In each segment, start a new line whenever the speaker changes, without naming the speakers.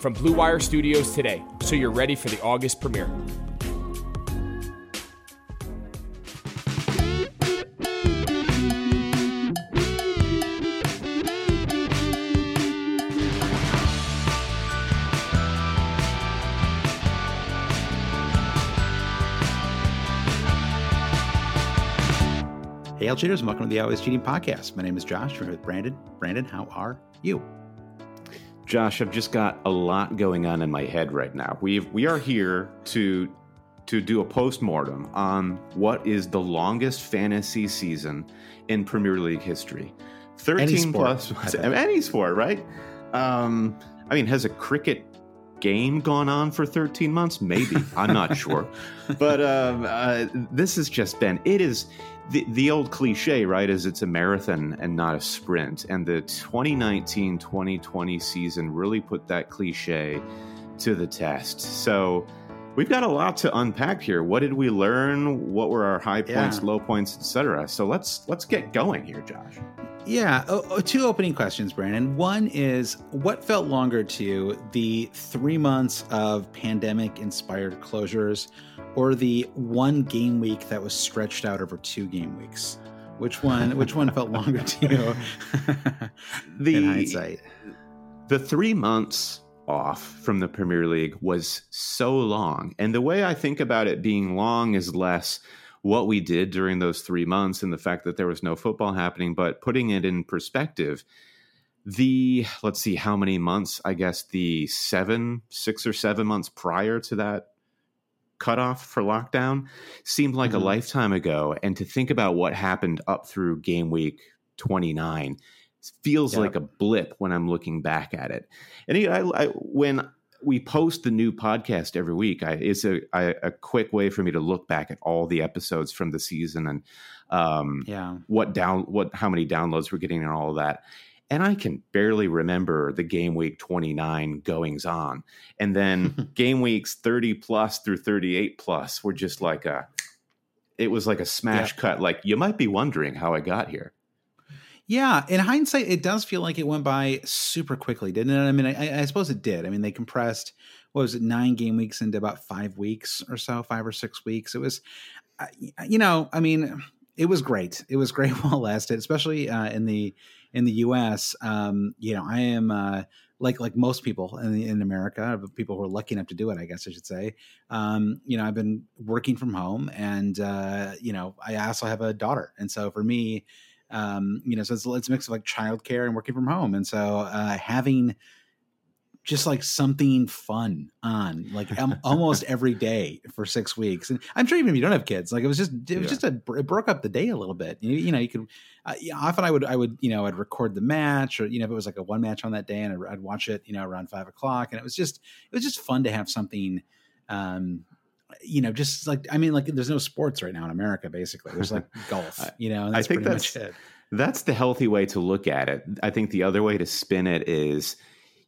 from Blue Wire Studios today so you're ready for the August premiere.
Hey, L cheaters, welcome to the Always Cheating Podcast. My name is Josh. We're here with Brandon. Brandon, how are you?
Josh, I've just got a lot going on in my head right now. We've we are here to to do a post-mortem on what is the longest fantasy season in Premier League history. 13
Any sport,
plus any sport, right? Um, I mean, has a cricket game gone on for 13 months? Maybe. I'm not sure. But um, uh, this has just been, it is the, the old cliche, right? Is it's a marathon and not a sprint. And the 2019 2020 season really put that cliche to the test. So we've got a lot to unpack here. What did we learn? What were our high points,
Yeah.
low points, etc.? So let's let's get going here, Josh.
Yeah, oh, two opening questions, Brandon. One is what felt longer to you, the three months of pandemic inspired closures or the one game week that was stretched out over two game weeks? Which one which one felt longer to you?
The
in hindsight.
the three months off from the Premier League was so long. And the way I think about it being long is less what we did during those three months and the fact that there was no football happening, but putting it in perspective, the let's see how many months, I guess the seven, six or seven months prior to that cutoff for lockdown seemed like
Mhm.
a lifetime ago. And to think about what happened up through game week 29 feels
Yep.
like a blip when I'm looking back at it. And I, I, when we post the new podcast every week, I, it's a, I, a quick way for me to look back at all the episodes from the season and um,
Yeah.
what down, what how many downloads we're getting and all of that. And I can barely remember the game week 29 goings on. And then game weeks 30 plus through 38 plus were just like a, it was like a smash cut. Like you might be wondering how I got here.
Yeah, in hindsight, it does feel like it went by super quickly, didn't it? I mean, I, I suppose it did. I mean, they compressed what was it, nine game weeks into about five weeks or so, five or six weeks. It was, uh, you know, I mean, it was great. It was great while it lasted, especially uh, in the in the U.S. Um, you know, I am uh, like like most people in in America, people who are lucky enough to do it, I guess I should say. Um, you know, I've been working from home, and uh, you know, I also have a daughter, and so for me um, you know, so it's, it's a mix of like childcare and working from home. And so uh, having just like something fun on like um, almost every day for six weeks. And I'm sure even if you don't have kids, like it was just it was yeah. just a it broke up the day a little bit. You, you know, you could uh, often I would I would you know I'd record the match or you know if it was like a one match on that day and I'd, I'd watch it you know around five o'clock and it was just it was just fun to have something. Um, you know, just like I mean, like there's no sports right now in America. Basically, there's like golf. You know,
I think that's that's the healthy way to look at it. I think the other way to spin it is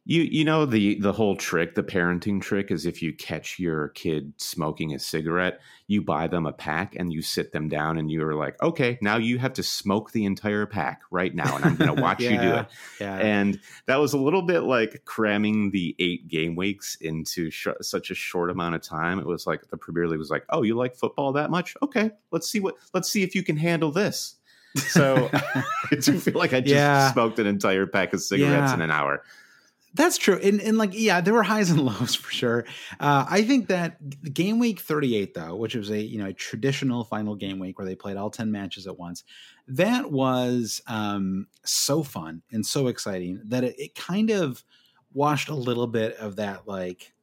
you you know the the whole trick the parenting trick is if you catch your kid smoking a cigarette you buy them a pack and you sit them down and you're like okay now you have to smoke the entire pack right now and i'm going to watch yeah, you do it yeah. and that was a little bit like cramming the eight game weeks into sh- such a short amount of time it was like the premier league was like oh you like football that much okay let's see what let's see if you can handle this so I do feel like I just yeah. smoked an entire pack of cigarettes in an hour.
That's true. And, and like, yeah, there were highs and lows for sure. Uh, I think that game week 38, though, which was a, you know, a traditional final game week where they played all 10 matches at once, that was um, so fun and so exciting that it, it kind of washed a little bit of that, like,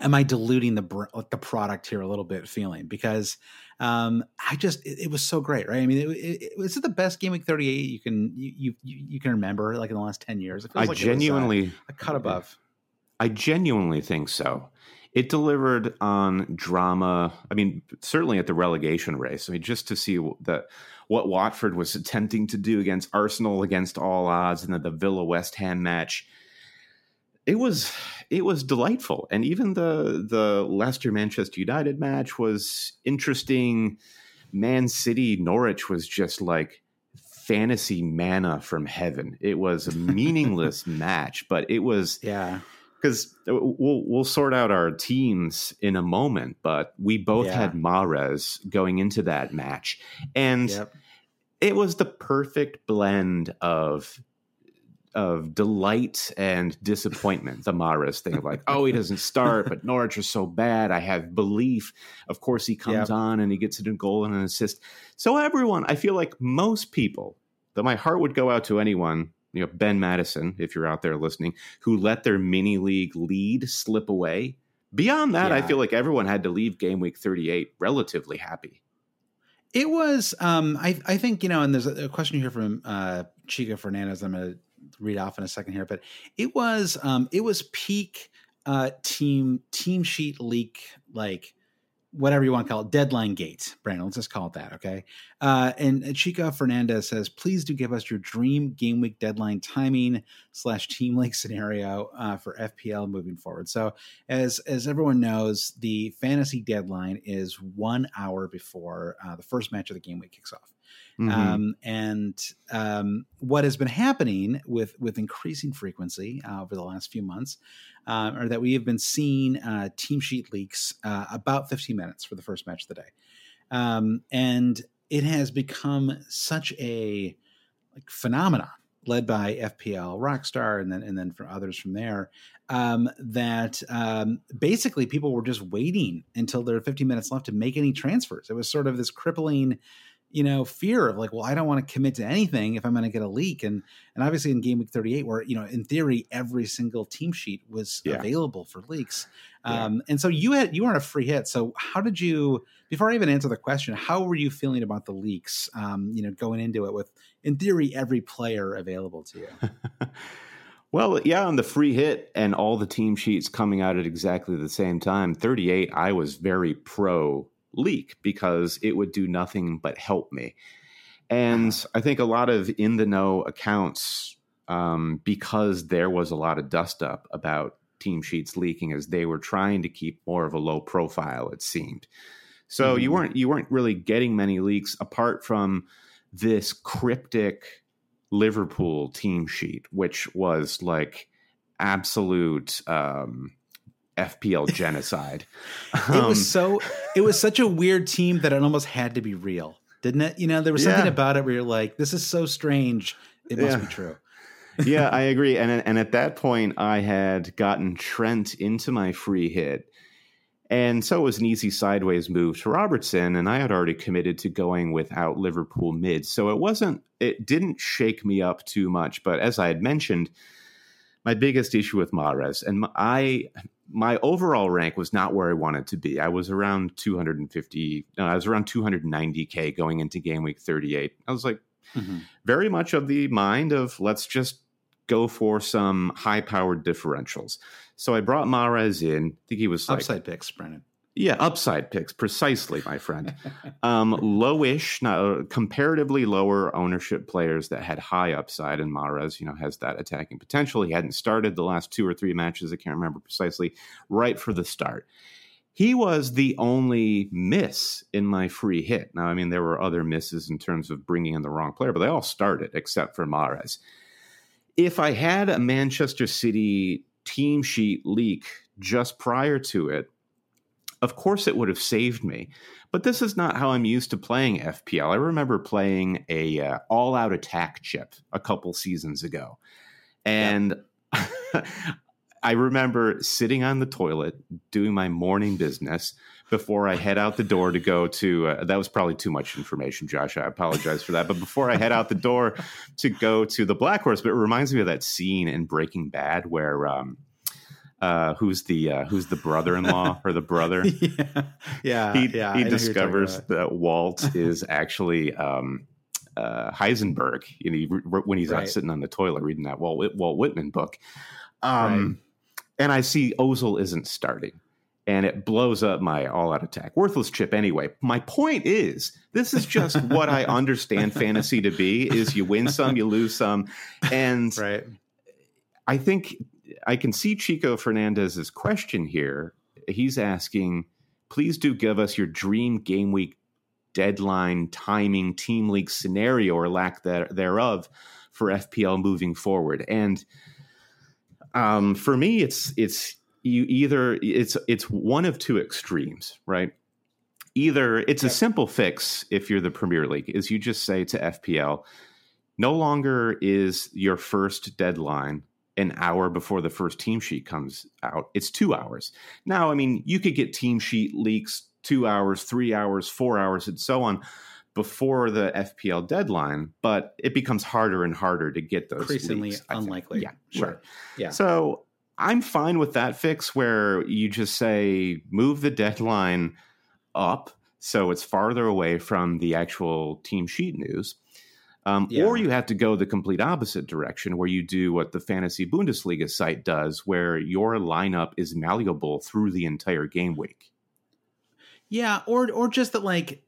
am I diluting the, the product here a little bit feeling? Because um, I just it, it, was so great, right? I mean, it, it, it, it the best game week 38 you can you you, you can remember like in the last 10 years.
I like genuinely
was, uh, a cut above.
I genuinely think so. It delivered on drama. I mean, certainly at the relegation race. I mean, just to see that what Watford was attempting to do against Arsenal against all odds, and then the Villa West Ham match it was it was delightful. And even the the Leicester Manchester United match was interesting. Man City Norwich was just like fantasy manna from heaven. It was a meaningless match but it was
yeah.
Because uh, we'll we'll sort out our teams in a moment but we both yeah. had Mahrez going into that match. And yep. it was the perfect blend of of delight and disappointment. The Mahrez thing of like, oh, he doesn't start, but Norwich is so bad. I have belief. Of course, he comes yep. on and he gets a goal and an assist. So everyone, I feel like most people, though my heart would go out to anyone, you know, Ben Madison, if you're out there listening, who let their mini league lead slip away. Beyond that, yeah. I feel like everyone had to leave game week 38 relatively happy.
It was, um, I, I think, you know, and there's a, question here from uh, Chica Fernandez. I'm going to read off in a second here, but it was um, it was peak uh, team team sheet leak like whatever you want to call it, deadline gate, Brandon. Let's just call it that, okay? Uh, and Chica Fernandez says, please do give us your dream game week deadline timing slash team league scenario uh, for FPL moving forward. So, as as everyone knows, the fantasy deadline is one hour before uh, the first match of the game week kicks off. Mm-hmm. Um, and um, what has been happening with with increasing frequency uh, over the last few months uh, are that we have been seeing uh, team sheet leaks uh, about 15 minutes for the first match of the day, um, and it has become such a like phenomenon led by FPL Rockstar and then and then from others from there um, that um, basically people were just waiting until there were 15 minutes left to make any transfers. It was sort of this crippling you know fear of like well i don't want to commit to anything if i'm going to get a leak and and obviously in game week 38 where you know in theory every single team sheet was yeah. available for leaks yeah. um and so you had you were on a free hit so how did you before i even answer the question how were you feeling about the leaks um you know going into it with in theory every player available to you
Well, yeah, on the free hit and all the team sheets coming out at exactly the same time, 38, I was very pro leak because it would do nothing but help me. And uh-huh. I think a lot of in the know accounts, um, because there was a lot of dust up about team sheets leaking, as they were trying to keep more of a low profile, it seemed. So mm-hmm. you weren't you weren't really getting many leaks apart from this cryptic Liverpool team sheet, which was like absolute um, FPL genocide.
it um, was so it was such a weird team that it almost had to be real, didn't it? You know, there was something yeah. about it where you're like, this is so strange. It must yeah. be true.
yeah, I agree. And and at that point, I had gotten Trent into my free hit. And so it was an easy sideways move to Robertson, and I had already committed to going without Liverpool mid. So it wasn't, it didn't shake me up too much. But as I had mentioned, my biggest issue with Mahrez, and my, I my overall rank was not where I wanted to be. I was around 250. No, I was around 290k going into game week 38. I was like, mm-hmm. very much of the mind of let's just go for some high powered differentials. So I brought Mahrez in. I think he was
upside
like,
picks, Brandon.
Yeah, upside picks, precisely, my friend. um, lowish, now comparatively lower ownership players that had high upside, and Mahrez, you know, has that attacking potential. He hadn't started the last two or three matches, I can't remember precisely, right for the start. He was the only miss in my free hit. Now, I mean, there were other misses in terms of bringing in the wrong player, but they all started except for Mahrez. If I had a Manchester City team sheet leak just prior to it, of course it would have saved me. But this is not how I'm used to playing FPL. I remember playing a uh, all out attack chip a couple seasons ago. And yeah. I remember sitting on the toilet doing my morning business before I head out the door to go to. Uh, that was probably too much information, Josh. I apologize for that. But before I head out the door to go to the Black Horse, but it reminds me of that scene in Breaking Bad where um, uh, who's the uh, who's the brother-in-law or the brother?
yeah, yeah,
he,
yeah,
he discovers that Walt is actually um, uh, Heisenberg. You know, when he's right. out sitting on the toilet reading that Walt, Walt Whitman book, um, right. and I see Ozil isn't starting. And it blows up my all-out attack. Worthless chip anyway. My point is, this is just what I understand fantasy to be: is you win some, you lose some, and
right.
I think I can see Chico Fernandez's question here. He's asking, please do give us your dream game week deadline, timing, team league scenario or lack thereof for FPL moving forward. And um, for me, it's it's you either it's it's one of two extremes, right? Either it's a simple fix if you're the Premier League, is you just say to FPL, no longer is your first deadline an hour before the first team sheet comes out. It's two hours. Now, I mean, you could get team sheet leaks two hours, three hours, four hours, and so on before the FPL deadline, but it becomes harder and harder to get those.
Increasingly
leaks,
unlikely.
Yeah, sure.
Right. Yeah.
So I'm fine with that fix where you just say move the deadline up so it's farther away from the actual team sheet news. Um, yeah. Or you have to go the complete opposite direction, where you do what the Fantasy Bundesliga site does, where your lineup is malleable through the entire game week.
Yeah, or or just that like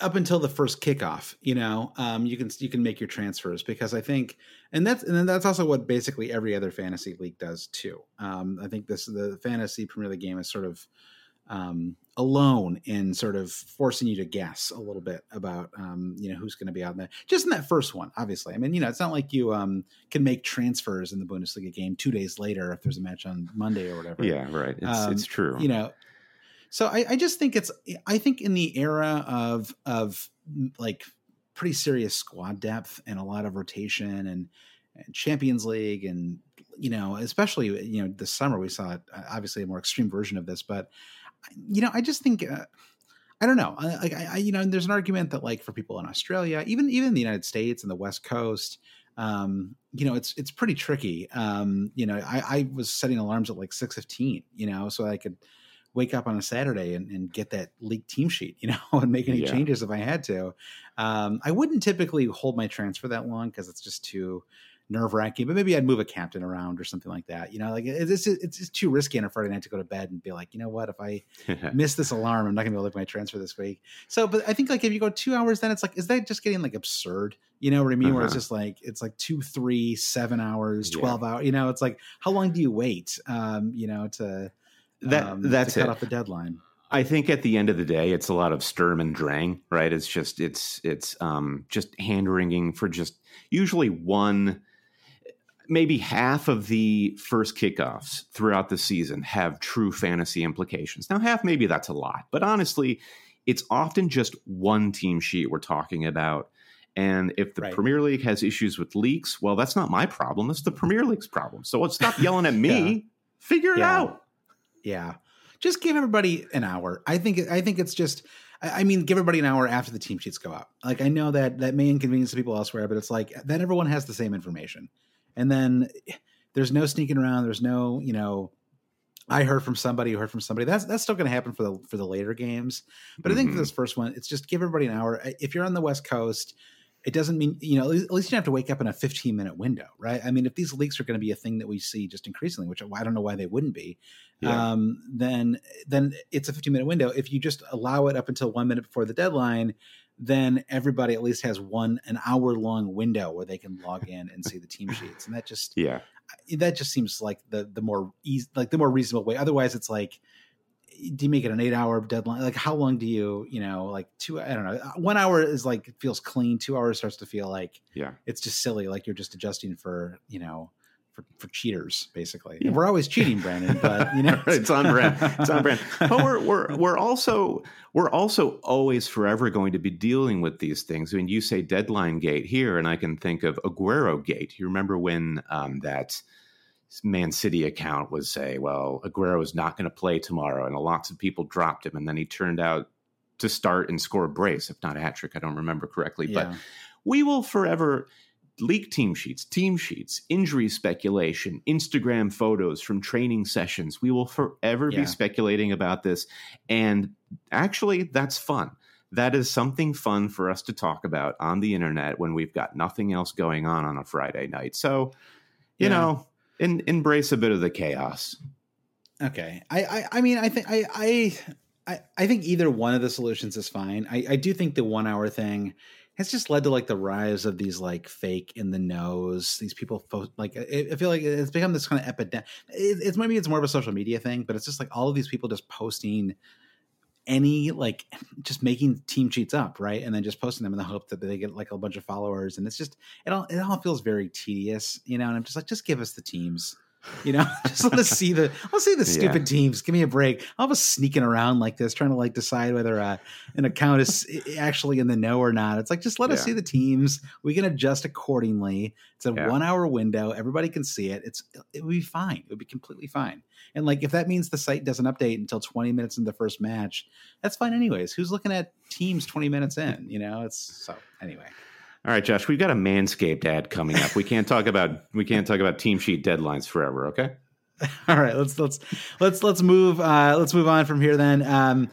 up until the first kickoff, you know, um, you can you can make your transfers because I think, and that's and that's also what basically every other fantasy league does too. Um, I think this the fantasy Premier League game is sort of um, alone in sort of forcing you to guess a little bit about um, you know who's going to be out there. Just in that first one, obviously. I mean, you know, it's not like you um, can make transfers in the Bundesliga game two days later if there's a match on Monday or whatever.
Yeah, right. It's, um, it's true.
You know, so I, I just think it's. I think in the era of of like pretty serious squad depth and a lot of rotation and, and Champions League and you know especially you know this summer we saw obviously a more extreme version of this, but you know, I just think. Uh, I don't know. Like I, I, you know, there's an argument that like for people in Australia, even even the United States and the West Coast, um, you know, it's it's pretty tricky. Um, you know, I, I was setting alarms at like six fifteen, you know, so I could wake up on a Saturday and, and get that league team sheet, you know, and make any yeah. changes if I had to. Um, I wouldn't typically hold my transfer that long because it's just too nerve wracking, but maybe I'd move a captain around or something like that. You know, like it's it's too risky on a Friday night to go to bed and be like, you know what, if I miss this alarm, I'm not gonna be able to make my transfer this week. So, but I think like if you go two hours, then it's like, is that just getting like absurd? You know what I mean? Uh-huh. Where it's uh-huh. just like it's like two, three, seven hours, twelve yeah. hours. You know, it's like how long do you wait? Um, you know, to
that um, that's
to cut
it.
off the deadline.
I think at the end of the day, it's a lot of Sturm and Drang, right? It's just it's it's um, just hand wringing for just usually one maybe half of the first kickoffs throughout the season have true fantasy implications. Now, half maybe that's a lot, but honestly, it's often just one team sheet we're talking about. And if the right. Premier League has issues with leaks, well, that's not my problem. It's the Premier League's problem. So let's stop yelling at me. yeah. Figure it
yeah.
out.
Yeah. Just give everybody an hour. I think I think it's just I mean, give everybody an hour after the team sheets go out. Like I know that that may inconvenience people elsewhere, but it's like then everyone has the same information and then there's no sneaking around. There's no, you know, I heard from somebody who heard from somebody. That's that's still going to happen for the for the later games. But I think for
Mhm.
this first one, it's just give everybody an hour. If you're on the West Coast, it doesn't mean you know at least, at least you don't have to wake up in a 15 minute window, right? I mean, if these leaks are going to be a thing that we see just increasingly, which I don't know why they wouldn't be,
Yeah.
um, then then it's a 15 minute window. If you just allow it up until one minute before the deadline, then everybody at least has one an hour long window where they can log in and see the team sheets, and that just
yeah.
that just seems like the the more easy like the more reasonable way. Otherwise it's like do you make it an eight hour deadline? Like how long do you you know like two i don't know uh, one hour is like feels clean. Two hours starts to feel like
Yeah.
it's just silly. Like you're just adjusting for you know for, for cheaters basically
Yeah.
we're always cheating brandon but you know
It's on brand. It's on brand. But we're we're we're also we're also always forever going to be dealing with these things. I mean, you say deadline gate here, and I can think of Aguero gate. You remember when um, that Man City account was say, well, Aguero is not going to play tomorrow, and lots of people dropped him, and then he turned out to start and score a brace, if not a hat trick. I don't remember correctly, but we will forever leak team sheets, team sheets, injury speculation, Instagram photos from training sessions. We will forever
Yeah.
be speculating about this. And actually, that's fun. That is something fun for us to talk about on the internet when we've got nothing else going on on a Friday night. So, you
Yeah.
know, in, embrace a bit of the chaos.
Okay. I, I I mean I think I I I I think either one of the solutions is fine. I, I do think the one hour thing has just led to like the rise of these like fake in the nose. These people fo- like I, feel like it's become this kind of epidemic. It, it's maybe it's more of a social media thing, but it's just like all of these people just posting any like just making team sheets up, right? And then just posting them in the hope that they get like a bunch of followers. And it's just it all it all feels very tedious, you know. And I'm just like, just give us the teams. You know, just let us see the I'll see the stupid teams. Give me a break. I'll be sneaking around like this, trying to like decide whether uh, an account is actually in the know or not. It's like just let us see the teams. We can adjust accordingly. It's a
Yeah.
one hour window. Everybody can see it. It's it would be fine. It would be completely fine. And like if that means the site doesn't update until 20 minutes in the first match, that's fine anyways. Who's looking at teams 20 minutes in? You know, it's so anyway.
All right, Josh, we've got a Manscaped ad coming up. We can't talk about we can't talk about team sheet deadlines forever, okay?
All right, let's let's let's let's move uh let's move on from here then. Um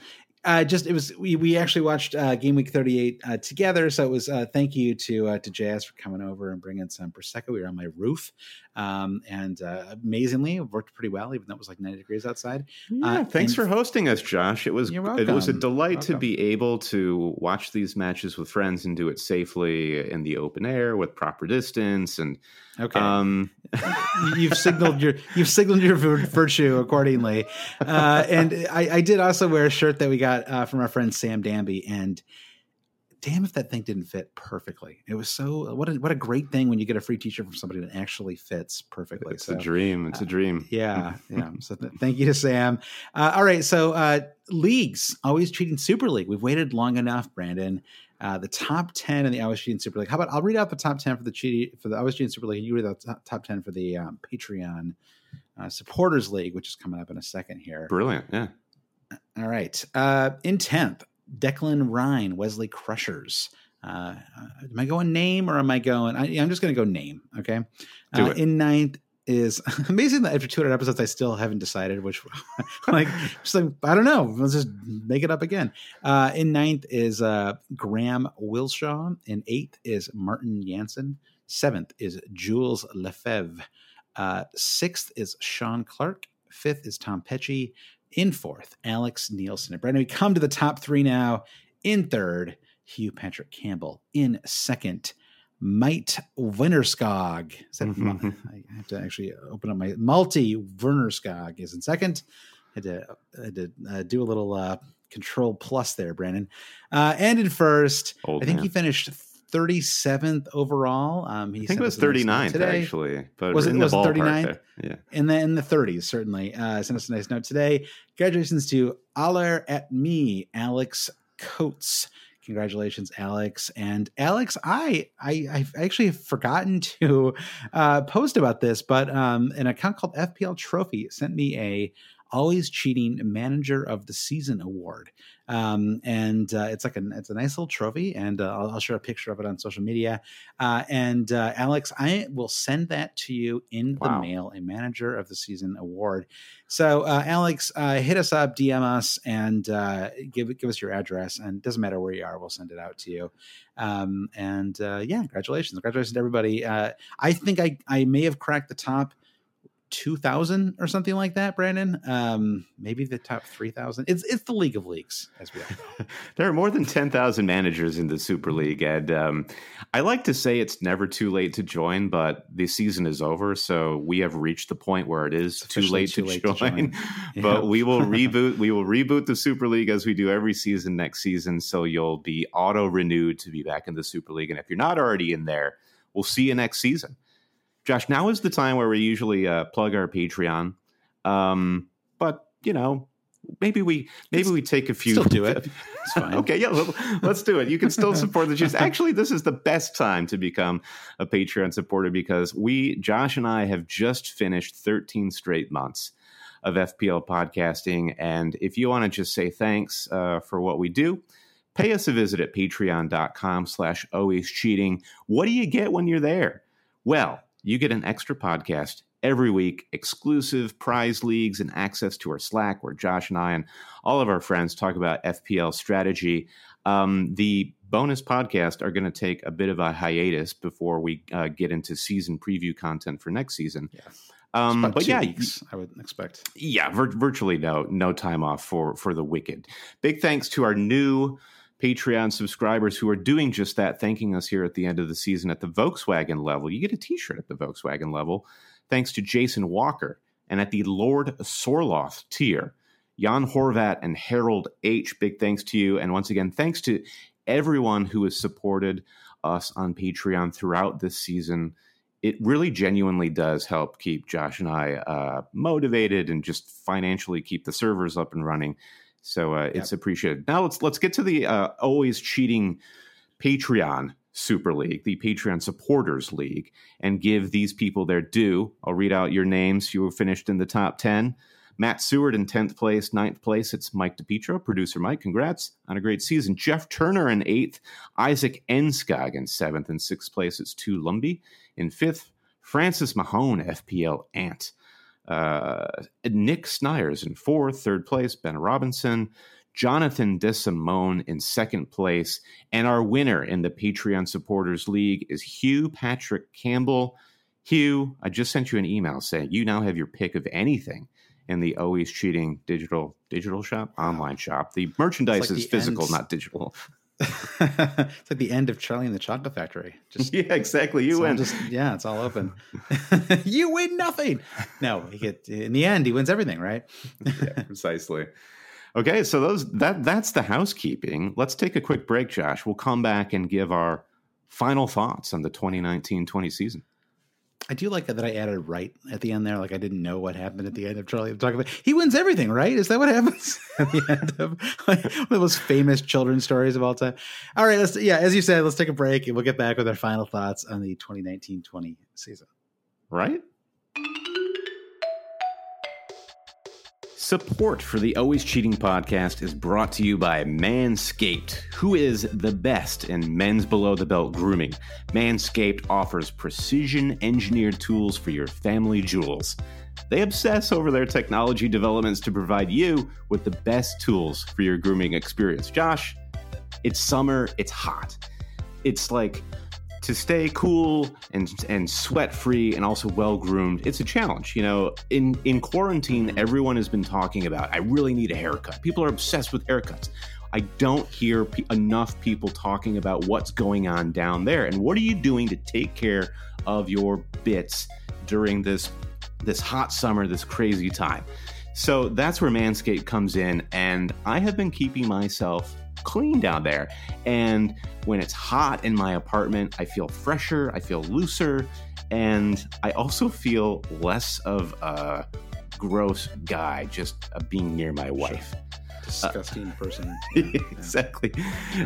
uh just it was we we actually watched uh game week 38 uh together. So it was uh thank you to uh to JS for coming over and bringing some prosecco. We were on my roof. Um and uh amazingly it worked pretty well even though it was like 90 degrees outside.
Yeah,
Uh,
thanks for hosting us, Josh. It was it was a delight to be able to watch these matches with friends and do it safely in the open air with proper distance and
okay.
um
you've signaled your you've signaled your virtue accordingly. Uh, and I, I did also wear a shirt that we got uh, from our friend Sam Danby, and damn if that thing didn't fit perfectly. It was so what a what a great thing when you get a free T-shirt from somebody that actually fits perfectly.
it's
so,
a dream. It's a dream.
yeah, yeah. So th- thank you to Sam. Uh, all right, so uh, leagues always cheating Super League. We've waited long enough, Brandon. Uh, the top ten in the Always Cheating Super League. How about I'll read out the top ten for the cheating for the Always Cheating Super League. You read out the top, top ten for the um, Patreon uh, Supporters League, which is coming up in a second here.
Brilliant. Yeah.
All right, uh, in tenth, Declan Ryan, Wesley Crushers. Uh, am I going name or am I going? I, I'm just going to go name. Okay. Uh, in ninth is amazing that after 200 episodes, I still haven't decided which. like, just like I don't know. Let's just make it up again. Uh, in ninth is uh, Graham Wilshaw. In eighth is Martin Jansen. Seventh is Jules Lefebvre. Uh, sixth is Sean Clark. Fifth is Tom Pecci. In fourth, Alex Nielsen. And Brandon, we come to the top three now. In third, Hugh Patrick Campbell. In second, Might Winterskog. Is that, I have to actually open up my multi Wernerskog is in second. Had to, had to uh, do a little uh, control plus there, Brandon. Uh, and in first,
Old
I think
man.
he finished 37th overall. Um, he
I think it was
us a nice note
39th
today.
actually, but
Was it-
in the
was it
ballpark
39th?
there. Yeah.
and then in the 30s certainly uh sent us a nice note today congratulations to aller at me alex coates congratulations alex and alex i i i've actually forgotten to uh post about this but um an account called fpl trophy sent me a Always Cheating Manager of the Season award. Um, and uh, it's like a it's a nice little trophy, and uh, I'll, I'll, share a picture of it on social media. Uh, and uh, Alex, I will send that to you in the wow. mail, a Manager of the Season award. So, uh, Alex, uh, hit us up, DM us, and give give us your address. And it doesn't matter where you are, we'll send it out to you. Um, and yeah, congratulations, congratulations to everybody. I think I I may have cracked the top 2000 or something like that brandon. Um maybe the top 3000 it's it's the league of leagues as we all know.
There are more than 10,000 managers in the super league and um i like to say it's never too late to join but the season is over so we have reached the point where it is too late, too to, late join. to, join. but we will reboot we will reboot the super league as we do every season next season so you'll be auto renewed to be back in the super league. And if you're not already in there we'll see you next season Josh, now is the time where we usually uh, plug our Patreon. Um, but you know, maybe we maybe we take a few.
Still do it. It's fine.
okay, yeah, let's do it. You can still support the Chiefs. Actually, this is the best time to become a Patreon supporter because we, Josh and I, have just finished 13 straight months of FPL podcasting, and if you want to just say thanks uh, for what we do. Pay us a visit at patreon.com slash always cheating. What do you get when you're there? Well, you get an extra podcast every week, exclusive prize leagues, and access to our Slack where Josh and I and all of our friends talk about FPL strategy. Um, the bonus podcast are going to take a bit of a hiatus before we uh, get into season preview content for next season.
Yeah. Um, but yeah, weeks, I would expect.
Yeah, vir- virtually no no time off for for the wicked. Big thanks to our new Patreon subscribers who are doing just that, thanking us here at the end of the season at the Volkswagen level. You get a t shirt at the Volkswagen level, thanks to Jason Walker. And at the Lord Sorloth tier, Jan Horvat and Harold H. Big thanks to you. And once again, thanks to everyone who has supported us on Patreon throughout this season. It really genuinely does help keep Josh and I uh, motivated and just financially keep the servers up and running. So uh, it's yep. appreciated. Now let's let's get to the uh, always cheating Patreon Super League, the Patreon Supporters League, and give these people their due. I'll read out your names. You were finished in the top ten. Matt Seward in 10th place, ninth place. It's Mike DePietro, producer Mike. Congrats on a great season. Jeff Turner in eighth. Isaac Enskog in seventh. and sixth place, it's Tu Lumby. In fifth, Francis Mahone, FPL Ant. Uh, Nick Snyers in fourth, third place, Ben Robinson, Jonathan DeSimone in second place, and our winner in the Patreon Supporters League is Hugh Patrick Campbell. Hugh, I just sent you an email saying you now have your pick of anything in the always cheating digital digital shop online shop. The merchandise like is physical, ends. not digital.
it's like the end of Charlie and the Chocolate Factory.
Just yeah, exactly. You win.
Just, yeah, it's all open. you win nothing. No, he get in the end he wins everything, right?
yeah, precisely. Okay, so those that that's the housekeeping. Let's take a quick break, Josh. We'll come back and give our final thoughts on the 2019-20 season.
I do like that I added right at the end there. Like I didn't know what happened at the end of Charlie the Chocolate. He wins everything, right? Is that what happens at the end of like, one of those famous children's stories of all time? All right, let's yeah, as you said, let's take a break and we'll get back with our final thoughts on the 2019-20 season.
Right? Support for the Always Cheating podcast is brought to you by Manscaped, who is the best in men's below the belt grooming. Manscaped offers precision engineered tools for your family jewels. They obsess over their technology developments to provide you with the best tools for your grooming experience. Josh, it's summer, it's hot. It's like to stay cool and and sweat free and also well groomed it's a challenge you know? In in quarantine everyone has been talking about i really need a haircut. People are obsessed with haircuts. I don't hear p- enough people talking about what's going on down there and what are you doing to take care of your bits during this this hot summer this crazy time? So that's where manscaped comes in and i have been keeping myself clean down there. And when it's hot in my apartment, I feel fresher, I feel looser, and I also feel less of a gross guy just uh, being near my wife.
disgusting uh, person.
exactly.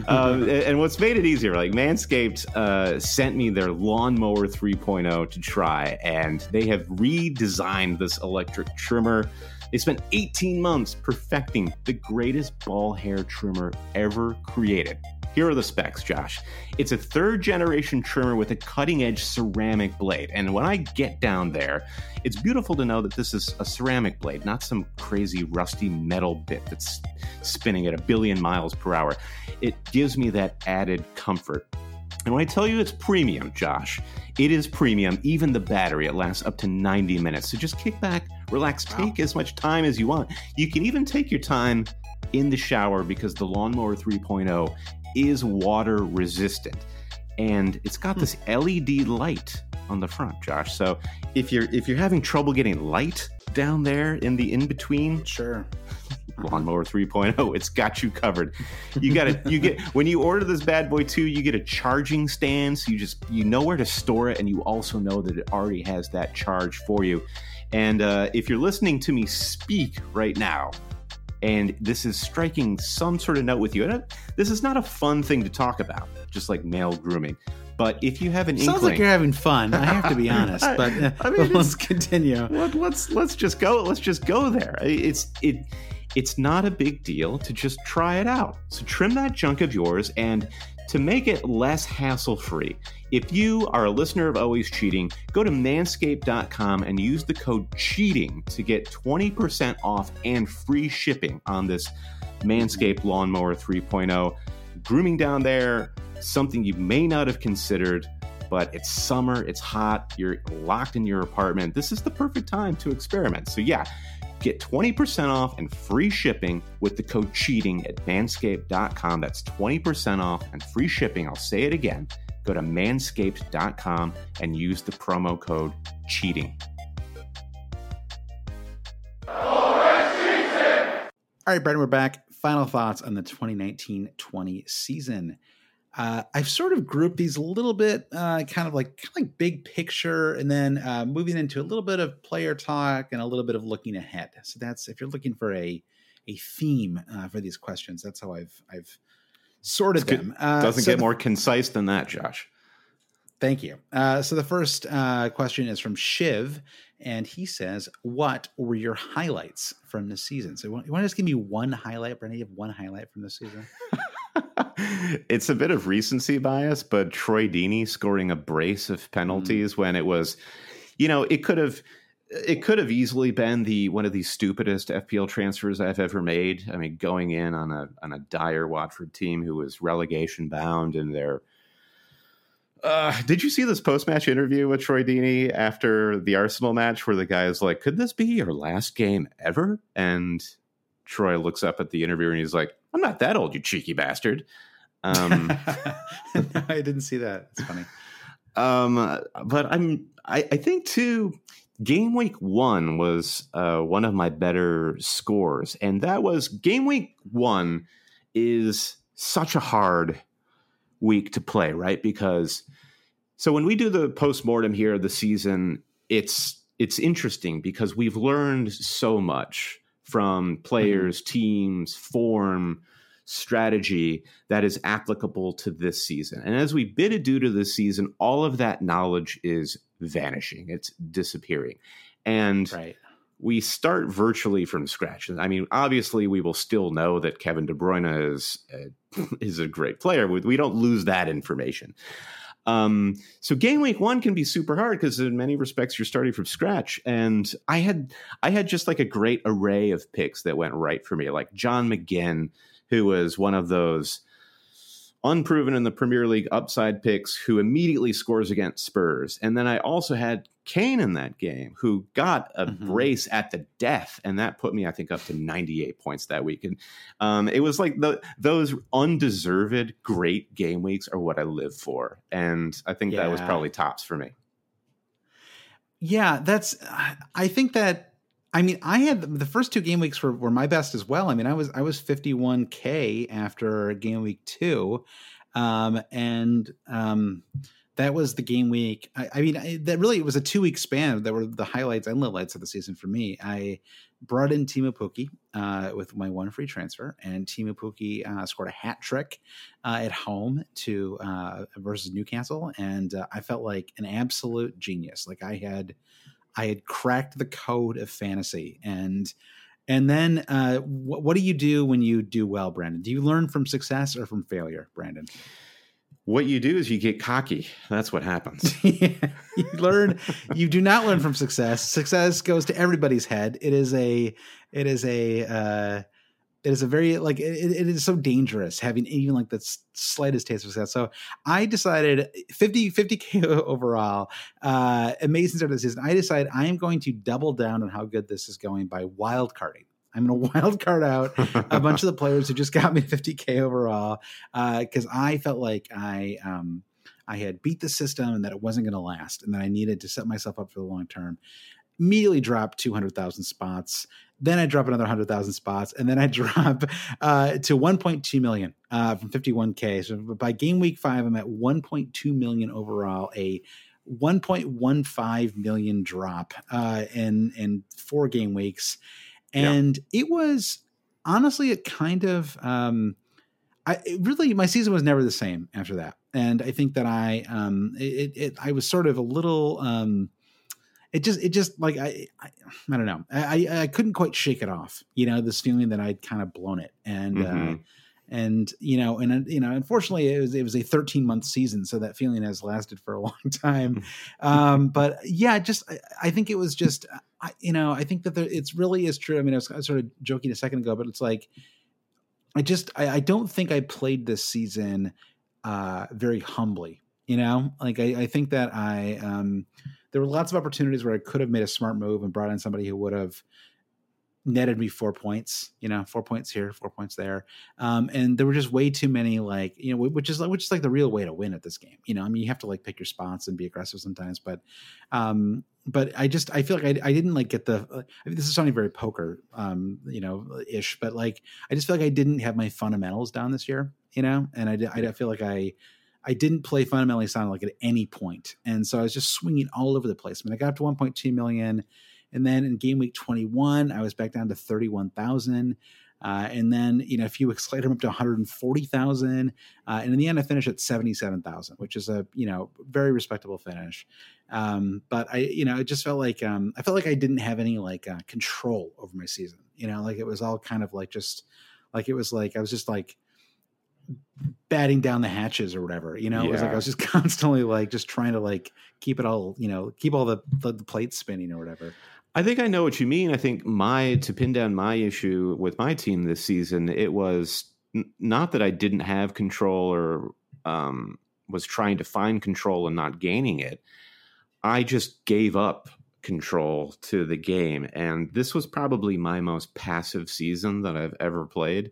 um, and what's made it easier, like Manscaped uh, sent me their lawnmower 3.0 to try, and they have redesigned this electric trimmer. They spent 18 months perfecting the greatest ball hair trimmer ever created. Here are the specs, Josh. It's a third generation trimmer with a cutting edge ceramic blade. And when I get down there, it's beautiful to know that this is a ceramic blade, not some crazy rusty metal bit that's spinning at a billion miles per hour. It gives me that added comfort. And when I tell you it's premium, Josh, it is premium. Even the battery, it lasts up to 90 minutes. So just kick back, relax, take as much time as you want. You can even take your time in the shower because the Lawnmower 3.0 is water resistant. And it's got hmm. this LED light on the front, Josh. So if you're if you're having trouble getting light down there in the in between,
sure.
Lawnmower 3.0, it's got you covered. You got it. You get when you order this bad boy too, you get a charging stand, so you just you know where to store it, and you also know that it already has that charge for you. And uh, if you're listening to me speak right now, and this is striking some sort of note with you. And this is not a fun thing to talk about, just like male grooming. But if you have an
sounds
inkling,
like you're having fun. I have to be honest, but uh, I mean, let's continue.
Let, let's let's just go. Let's just go there. It's it. It's not a big deal to just try it out. So trim that junk of yours and to make it less hassle free, if you are a listener of Always Cheating, go to manscaped.com and use the code CHEATING to get 20% off and free shipping on this Manscaped Lawnmower 3.0. Grooming down there, something you may not have considered, but it's summer, it's hot, you're locked in your apartment. This is the perfect time to experiment. So, yeah, Get 20% off and free shipping with the code cheating at manscaped.com. That's 20% off and free shipping. I'll say it again. Go to manscaped.com and use the promo code cheating.
All right, Brandon, we're back. Final thoughts on the 2019 20 season. Uh, I've sort of grouped these a little bit, uh, kind of like kind of like big picture, and then uh, moving into a little bit of player talk and a little bit of looking ahead. So that's if you're looking for a a theme uh, for these questions, that's how I've I've sorted
it's
them.
Uh, doesn't so get the, more concise than that, Josh.
Thank you. Uh, so the first question is from Shiv, and he says, "What were your highlights from the season?" So you want, to just give me one highlight, Brandon? You have one highlight from the season.
it's a bit of recency bias, but Troy Deeney scoring a brace of penalties mm. when it was, you know, it could have it could have easily been the one of the stupidest FPL transfers I've ever made. I mean, going in on a on a dire Watford team who was relegation bound and they're uh, did you see this post match interview with Troy Deeney after the Arsenal match where the guy is like, Could this be your last game ever? And Troy looks up at the interviewer and he's like, I'm not that old, you cheeky bastard. Um,
no, I didn't see that. It's funny.
Um, but I'm, I, I think too, game week one was uh, one of my better scores. And that was game week one is such a hard week to play, right? Because so when we do the post mortem here of the season, it's it's interesting because we've learned so much from players, mm-hmm. teams, form, strategy that is applicable to this season. And as we bid adieu to this season, all of that knowledge is vanishing, it's disappearing. And right. We start virtually from scratch. I mean, obviously, we will still know that Kevin De Bruyne is, uh, is a great player. We don't lose that information. Um, so game week one can be super hard because in many respects you're starting from scratch. And I had I had just like a great array of picks that went right for me, like John McGinn, who was one of those unproven in the Premier League upside picks who immediately scores against Spurs. And then I also had Kane in that game who got a mm-hmm. brace at the death. And that put me, I think, up to 98 points that week. And um, it was like the, those undeserved great game weeks are what I live for. And I think yeah. that was probably tops for me.
Yeah, that's, I think that I mean, I had the first two game weeks were, were my best as well. I mean, I was I was 51k after game week two, um, and um, that was the game week. I, I mean, I, that really it was a two week span that were the highlights and lowlights of the season for me. I brought in Teemu Pukki uh, with my one free transfer, and Teemu Pukki uh, scored a hat trick uh, at home to uh, versus Newcastle, and uh, I felt like an absolute genius. Like I had, I had cracked the code of fantasy, and and then uh, wh- what do you do when you do well, Brandon? Do you learn from success or from failure, Brandon?
What you do is you get cocky. That's what happens.
you learn. You do not learn from success. Success goes to everybody's head. It is a. It is a. Uh, it is a very like it, it is so dangerous having even like the slightest taste of success. So I decided 50 50k overall. Uh, amazing start of the season. I decided I am going to double down on how good this is going by wild carding. I'm going to wild card out a bunch of the players who just got me 50k overall because uh, I felt like I um, I had beat the system and that it wasn't going to last, and that I needed to set myself up for the long term. Immediately drop 200,000 spots. Then I drop another 100,000 spots, and then I drop uh, to 1.2 million uh, from 51k. So by game week five, I'm at 1.2 million overall. A 1.15 million drop uh, in in four game weeks and yeah. it was honestly it kind of um I really my season was never the same after that, and I think that I um it, it I was sort of a little um it just it just like I I, I don't know I I couldn't quite shake it off you know this feeling that I'd kind of blown it and uh, mm-hmm. uh, and you know and uh, you know unfortunately it was it was a 13 month season so that feeling has lasted for a long time um but yeah just I, I think it was just I, you know, I think that there, it's really is true. I mean, I was, I was, sort of joking a second ago, but it's like, I just, I, I don't think I played this season uh, very humbly. You know, like I, I think that I, um, there were lots of opportunities where I could have made a smart move and brought in somebody who would have netted me four points, you know, four points here, four points there. Um, and there were just way too many, like, you know, which is like, which is like the real way to win at this game. You know, I mean, you have to like pick your spots and be aggressive sometimes, but, um, but I just, I feel like I, I didn't like get the, I mean, this is sounding very poker, um, you know, ish, but like, I just feel like I didn't have my fundamentals down this year, you know, and I, I feel like I, I didn't play fundamentally sound like at any. And so I was just swinging all over the place. I mean, I got up to 1.2 million and then in game week 21, I was back down to 31,000. Uh, and then, you know, a few weeks later, I'm up to 140,000. Uh, and in the end, I finished at 77,000, which is a, you know, very respectable finish. Um, but I, you know, it just felt like, um, I felt like I didn't have any like uh, control over my season, you know, like it was all kind of like just like it was like, I was just like, batting down the hatches or whatever. You know, yeah. it was like I was just constantly like just trying to like keep it all, you know, keep all the the, the plates spinning or whatever.
I think I know what you mean. I think my to pin down my issue with my team this season, it was n- not that I didn't have control or um, was trying to find control and not gaining it. I just gave up control to the game, and this was probably my most passive season that I've ever played,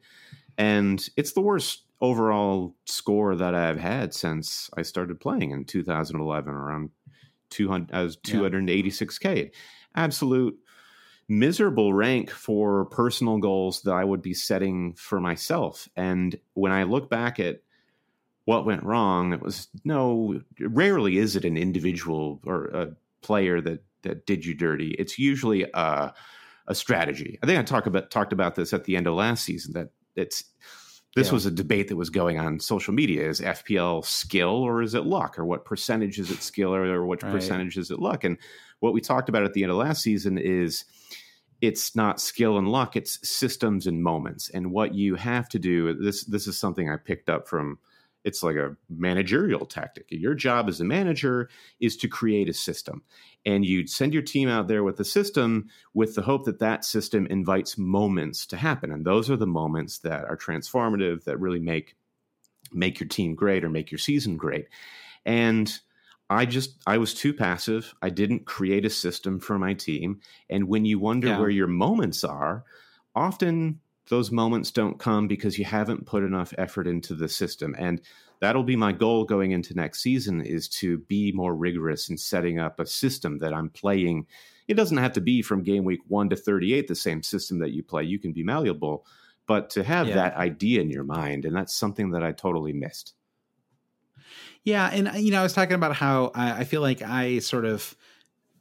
and it's the worst overall score that I've had since I started playing in 2011, around 200. I was 286k absolute miserable rank for personal goals that I would be setting for myself. And when I look back at what went wrong, it was no, rarely is it an individual or a player that that did you dirty. It's usually a, a strategy. I think I talked about talked about this at the end of last season that it's this yeah. was a debate that was going on social media. Is FPL skill or is it luck? Or what percentage is it skill or, or what right. percentage is it luck? And what we talked about at the end of last season is it's not skill and luck it's systems and moments and what you have to do this this is something i picked up from it's like a managerial tactic your job as a manager is to create a system and you'd send your team out there with the system with the hope that that system invites moments to happen and those are the moments that are transformative that really make make your team great or make your season great and I just I was too passive. I didn't create a system for my team. And when you wonder yeah. where your moments are, often those moments don't come because you haven't put enough effort into the system. And that'll be my goal going into next season is to be more rigorous in setting up a system that I'm playing. It doesn't have to be from game week 1 to 38 the same system that you play. You can be malleable, but to have yeah. that idea in your mind and that's something that I totally missed.
Yeah, and uh, you know, I was talking about how I, I feel like I sort of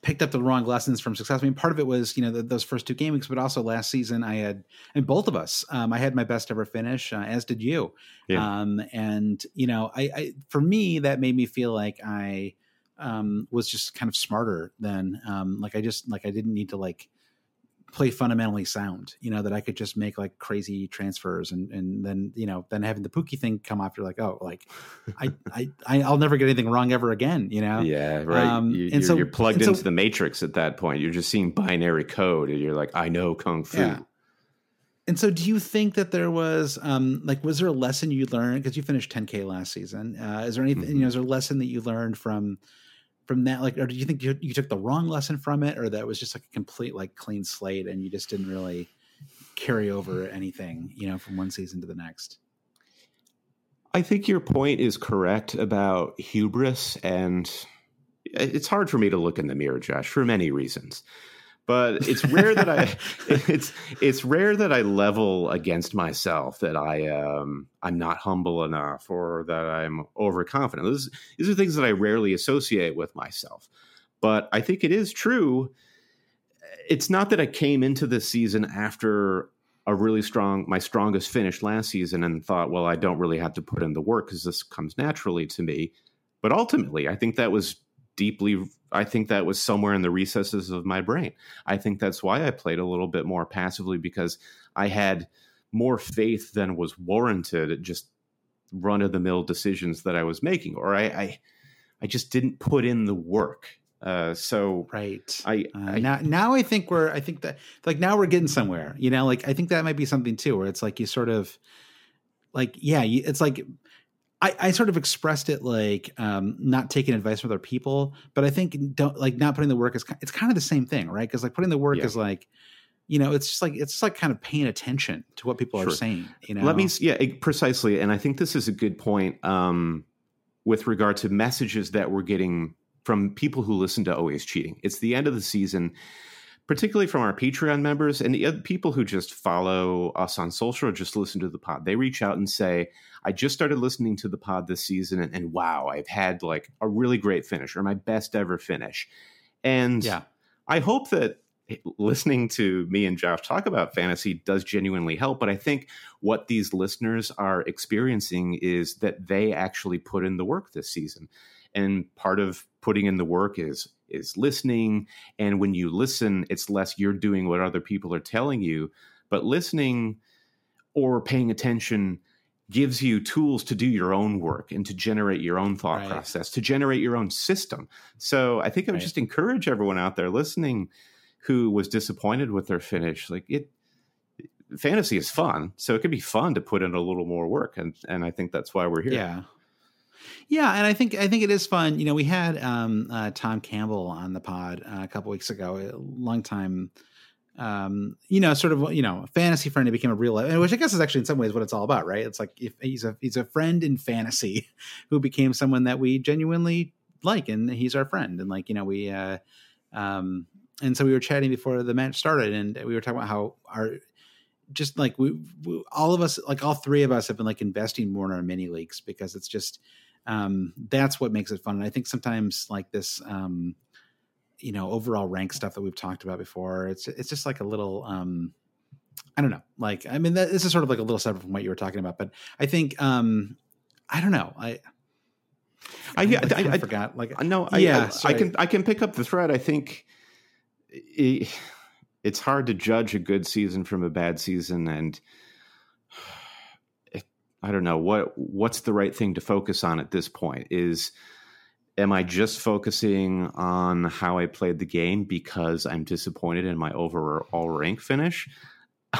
picked up the wrong lessons from success. I mean, part of it was you know the, those first two game weeks, but also last season I had, and both of us, um, I had my best ever finish, uh, as did you. Yeah. Um, and you know, I, I, for me that made me feel like I um, was just kind of smarter than um, like I just like I didn't need to like play fundamentally sound you know that i could just make like crazy transfers and and then you know then having the pookie thing come off you're like oh like i i i'll never get anything wrong ever again you know?
Yeah right. Um, you, and so you're plugged into so, the matrix at that point. You're just seeing binary code and you're like i know kung fu. Yeah.
and so do you think that there was um like was there a lesson you learned? Because you finished 10k last season. Uh is there anything mm-hmm. you know is there a lesson that you learned from from that like or do you think you, you took the wrong lesson from it or that was just like a complete like clean slate and you just didn't really carry over anything you know from one season to the next?
I think your point is correct about hubris and it's hard for me to look in the mirror josh for many reasons but it's rare that I it's it's rare that I level against myself that I um I'm not humble enough or that I'm overconfident. These these are things that I rarely associate with myself. But I think it is true. It's not that I came into this season after a really strong my strongest finish last season and thought, well, I don't really have to put in the work because this comes naturally to me. But ultimately, I think that was deeply I think that was somewhere in the recesses of my brain. I think that's why I played a little bit more passively because I had more faith than was warranted at just run of the mill decisions that I was making, or I, I, I just didn't put in the work. Uh, so
right,
I,
uh, I, now now I think we're I think that like now we're getting somewhere. You know, like I think that might be something too, where it's like you sort of like yeah, it's like I, I sort of expressed it like um, not taking advice from other people, but I think don't like not putting the work is it's kind of the same thing, right? Because like putting the work yeah. is like, you know, it's just like it's just like kind of paying attention to what people sure. are saying. You know,
let me yeah precisely, and I think this is a good point um, with regard to messages that we're getting from people who listen to Always Cheating. It's the end of the season particularly from our Patreon members and the people who just follow us on social or just listen to the pod. They reach out and say, I just started listening to the pod this season and, and wow, I've had like a really great finish or my best ever finish. And yeah. I hope that listening to me and Josh talk about fantasy does genuinely help. But I think what these listeners are experiencing is that they actually put in the work this season. And part of putting in the work is is listening and when you listen it's less you're doing what other people are telling you but listening or paying attention gives you tools to do your own work and to generate your own thought right. process to generate your own system so i think i would right. just encourage everyone out there listening who was disappointed with their finish like it fantasy is fun so it could be fun to put in a little more work and and i think that's why we're here
yeah yeah, and I think I think it is fun. You know, we had um, uh, Tom Campbell on the pod uh, a couple weeks ago, a long time. Um, you know, sort of, you know, fantasy friend who became a real, life, which I guess is actually in some ways what it's all about, right? It's like if he's a he's a friend in fantasy who became someone that we genuinely like, and he's our friend, and like you know, we, uh, um, and so we were chatting before the match started, and we were talking about how our just like we, we all of us, like all three of us, have been like investing more in our mini leagues because it's just um, that's what makes it fun. And I think sometimes like this, um, you know, overall rank stuff that we've talked about before, it's it's just like a little, um, I don't know. Like, I mean, that, this is sort of like a little separate from what you were talking about, but I think, um, I don't know. I,
I, I, I, I, forgot. Like, no, I, yeah, I, can I can pick up the thread. I think it, it's hard to judge a good season from a bad season, and I don't know what what's the right thing to focus on at this point is am I just focusing on how I played the game because I'm disappointed in my overall rank finish?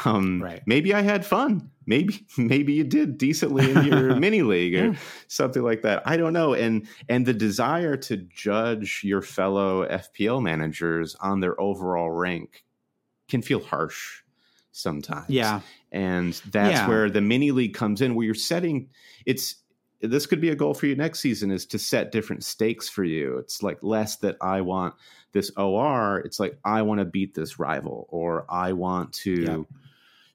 Um, right. Maybe I had fun. Maybe maybe you did decently in your mini league or yeah. something like that. I don't know. And and the desire to judge your fellow FPL managers on their overall rank can feel harsh sometimes.
Yeah.
And that's yeah. where the mini league comes in, where you're setting it's this could be a goal for you next season is to set different stakes for you. It's like less that I want this OR, it's like I want to beat this rival or I want to yeah.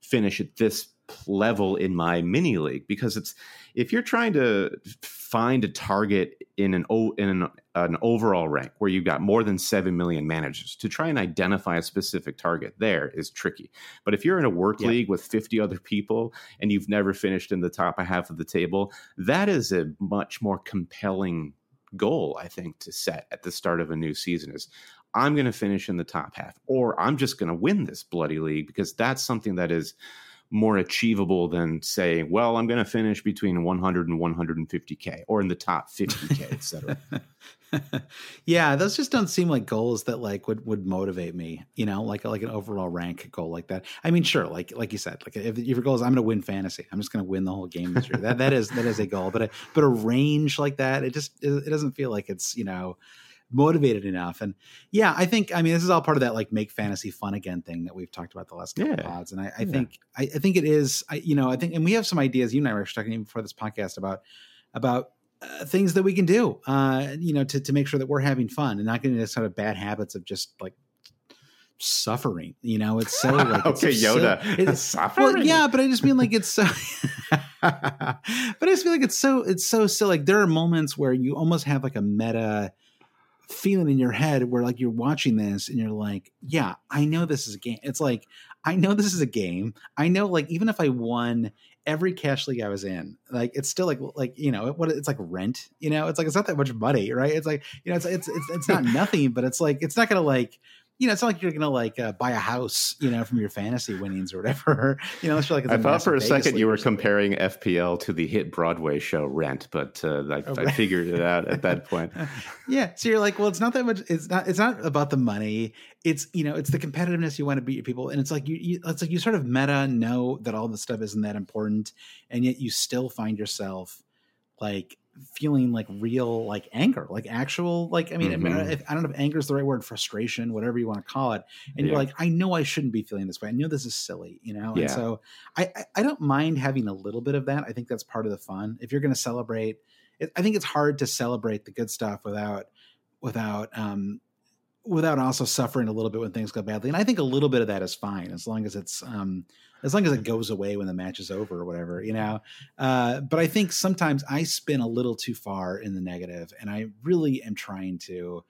finish at this level in my mini league because it's if you're trying to find a target in an in an, an overall rank where you've got more than 7 million managers to try and identify a specific target there is tricky but if you're in a work yeah. league with 50 other people and you've never finished in the top half of the table that is a much more compelling goal i think to set at the start of a new season is i'm going to finish in the top half or i'm just going to win this bloody league because that's something that is more achievable than saying, well, I'm going to finish between 100 and 150K or in the top 50K, et cetera.
yeah, those just don't seem like goals that like would would motivate me, you know, like like an overall rank goal like that. I mean, sure, like like you said, like if, if your goal is I'm going to win fantasy, I'm just going to win the whole game this year. that that is that is a goal, but a, but a range like that, it just it, it doesn't feel like it's you know motivated enough. And yeah, I think I mean this is all part of that like make fantasy fun again thing that we've talked about the last couple yeah. pods. And I, I yeah. think I, I, think it is I, you know I think and we have some ideas. You and I were actually talking even before this podcast about about uh, things that we can do, uh, you know, to to make sure that we're having fun and not getting into sort of bad habits of just like suffering. You know, it's so like
okay,
it's
Yoda, so, it's, suffering.
Well, yeah, but I just mean like it's so. but I just feel like it's so it's so silly. Like there are moments where you almost have like a meta feeling in your head where like you're watching this and you're like, yeah, I know this is a game. It's like I know this is a game. I know like even if I won every cash league I was in, like it's still like like you know what it's like rent. You know, it's like it's not that much money, right? It's like you know it's it's it's, it's not nothing, but it's like it's not gonna like you know, it's not like you're gonna like uh, buy a house, you know, from your fantasy winnings or whatever. You know, it's like
I thought for a second you were comparing FPL to the hit Broadway show Rent, but uh, I, oh. I, figured it out at that point.
yeah, so you're like, well, it's not that much. It's not. It's not about the money. It's you know, it's the competitiveness you want to beat your people, and it's like you, you. It's like you sort of meta know that all this stuff isn't that important, and yet you still find yourself like feeling like real like anger like actual like i mean mm-hmm. if, i don't know if anger is the right word frustration whatever you want to call it and yeah. you're like i know i shouldn't be feeling this way i know this is silly you know yeah. and so I, I, I don't mind having a little bit of that i think that's part of the fun if you're going to celebrate it, i think it's hard to celebrate the good stuff without without um without also suffering a little bit when things go badly and i think a little bit of that is fine as long as it's um as long as it goes away when the match is over or whatever, you know. Uh, but I think sometimes I spin a little too far in the negative, and I really am trying to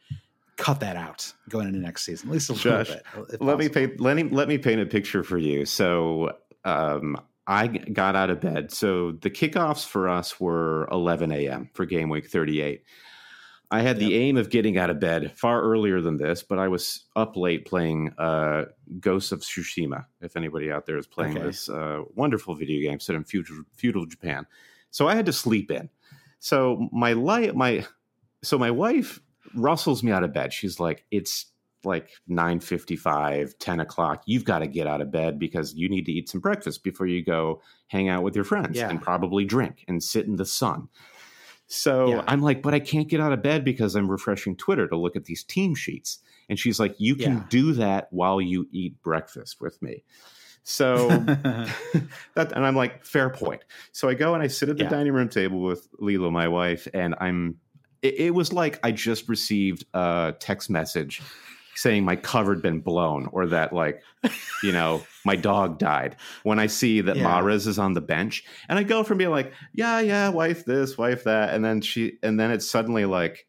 cut that out going into next season, at least a Josh, little
bit. Let me paint. Let me let me paint a picture for you. So. Um, I got out of bed. So the kickoffs for us were 11 a.m. for game week 38. I had the aim of getting out of bed far earlier than this, but I was up late playing uh, Ghosts of Tsushima. If anybody out there is playing okay. this uh, wonderful video game set in feudal, feudal Japan, so I had to sleep in. So my light, my so my wife rustles me out of bed. She's like, "It's like 9.55 10 o'clock you've got to get out of bed because you need to eat some breakfast before you go hang out with your friends yeah. and probably drink and sit in the sun so yeah. I'm like, but I can't get out of bed because I'm refreshing Twitter to look at these team sheets. And she's like, you can yeah. do that while you eat breakfast with me. So that, and I'm like, fair point. So I go and I sit at the yeah. dining room table with Lilo, my wife, and I'm, it, it was like I just received a text message saying my cover had been blown or that like you know my dog died when i see that yeah. Mahrez is on the bench and i go from being like yeah yeah wife this wife that and then she and then it's suddenly like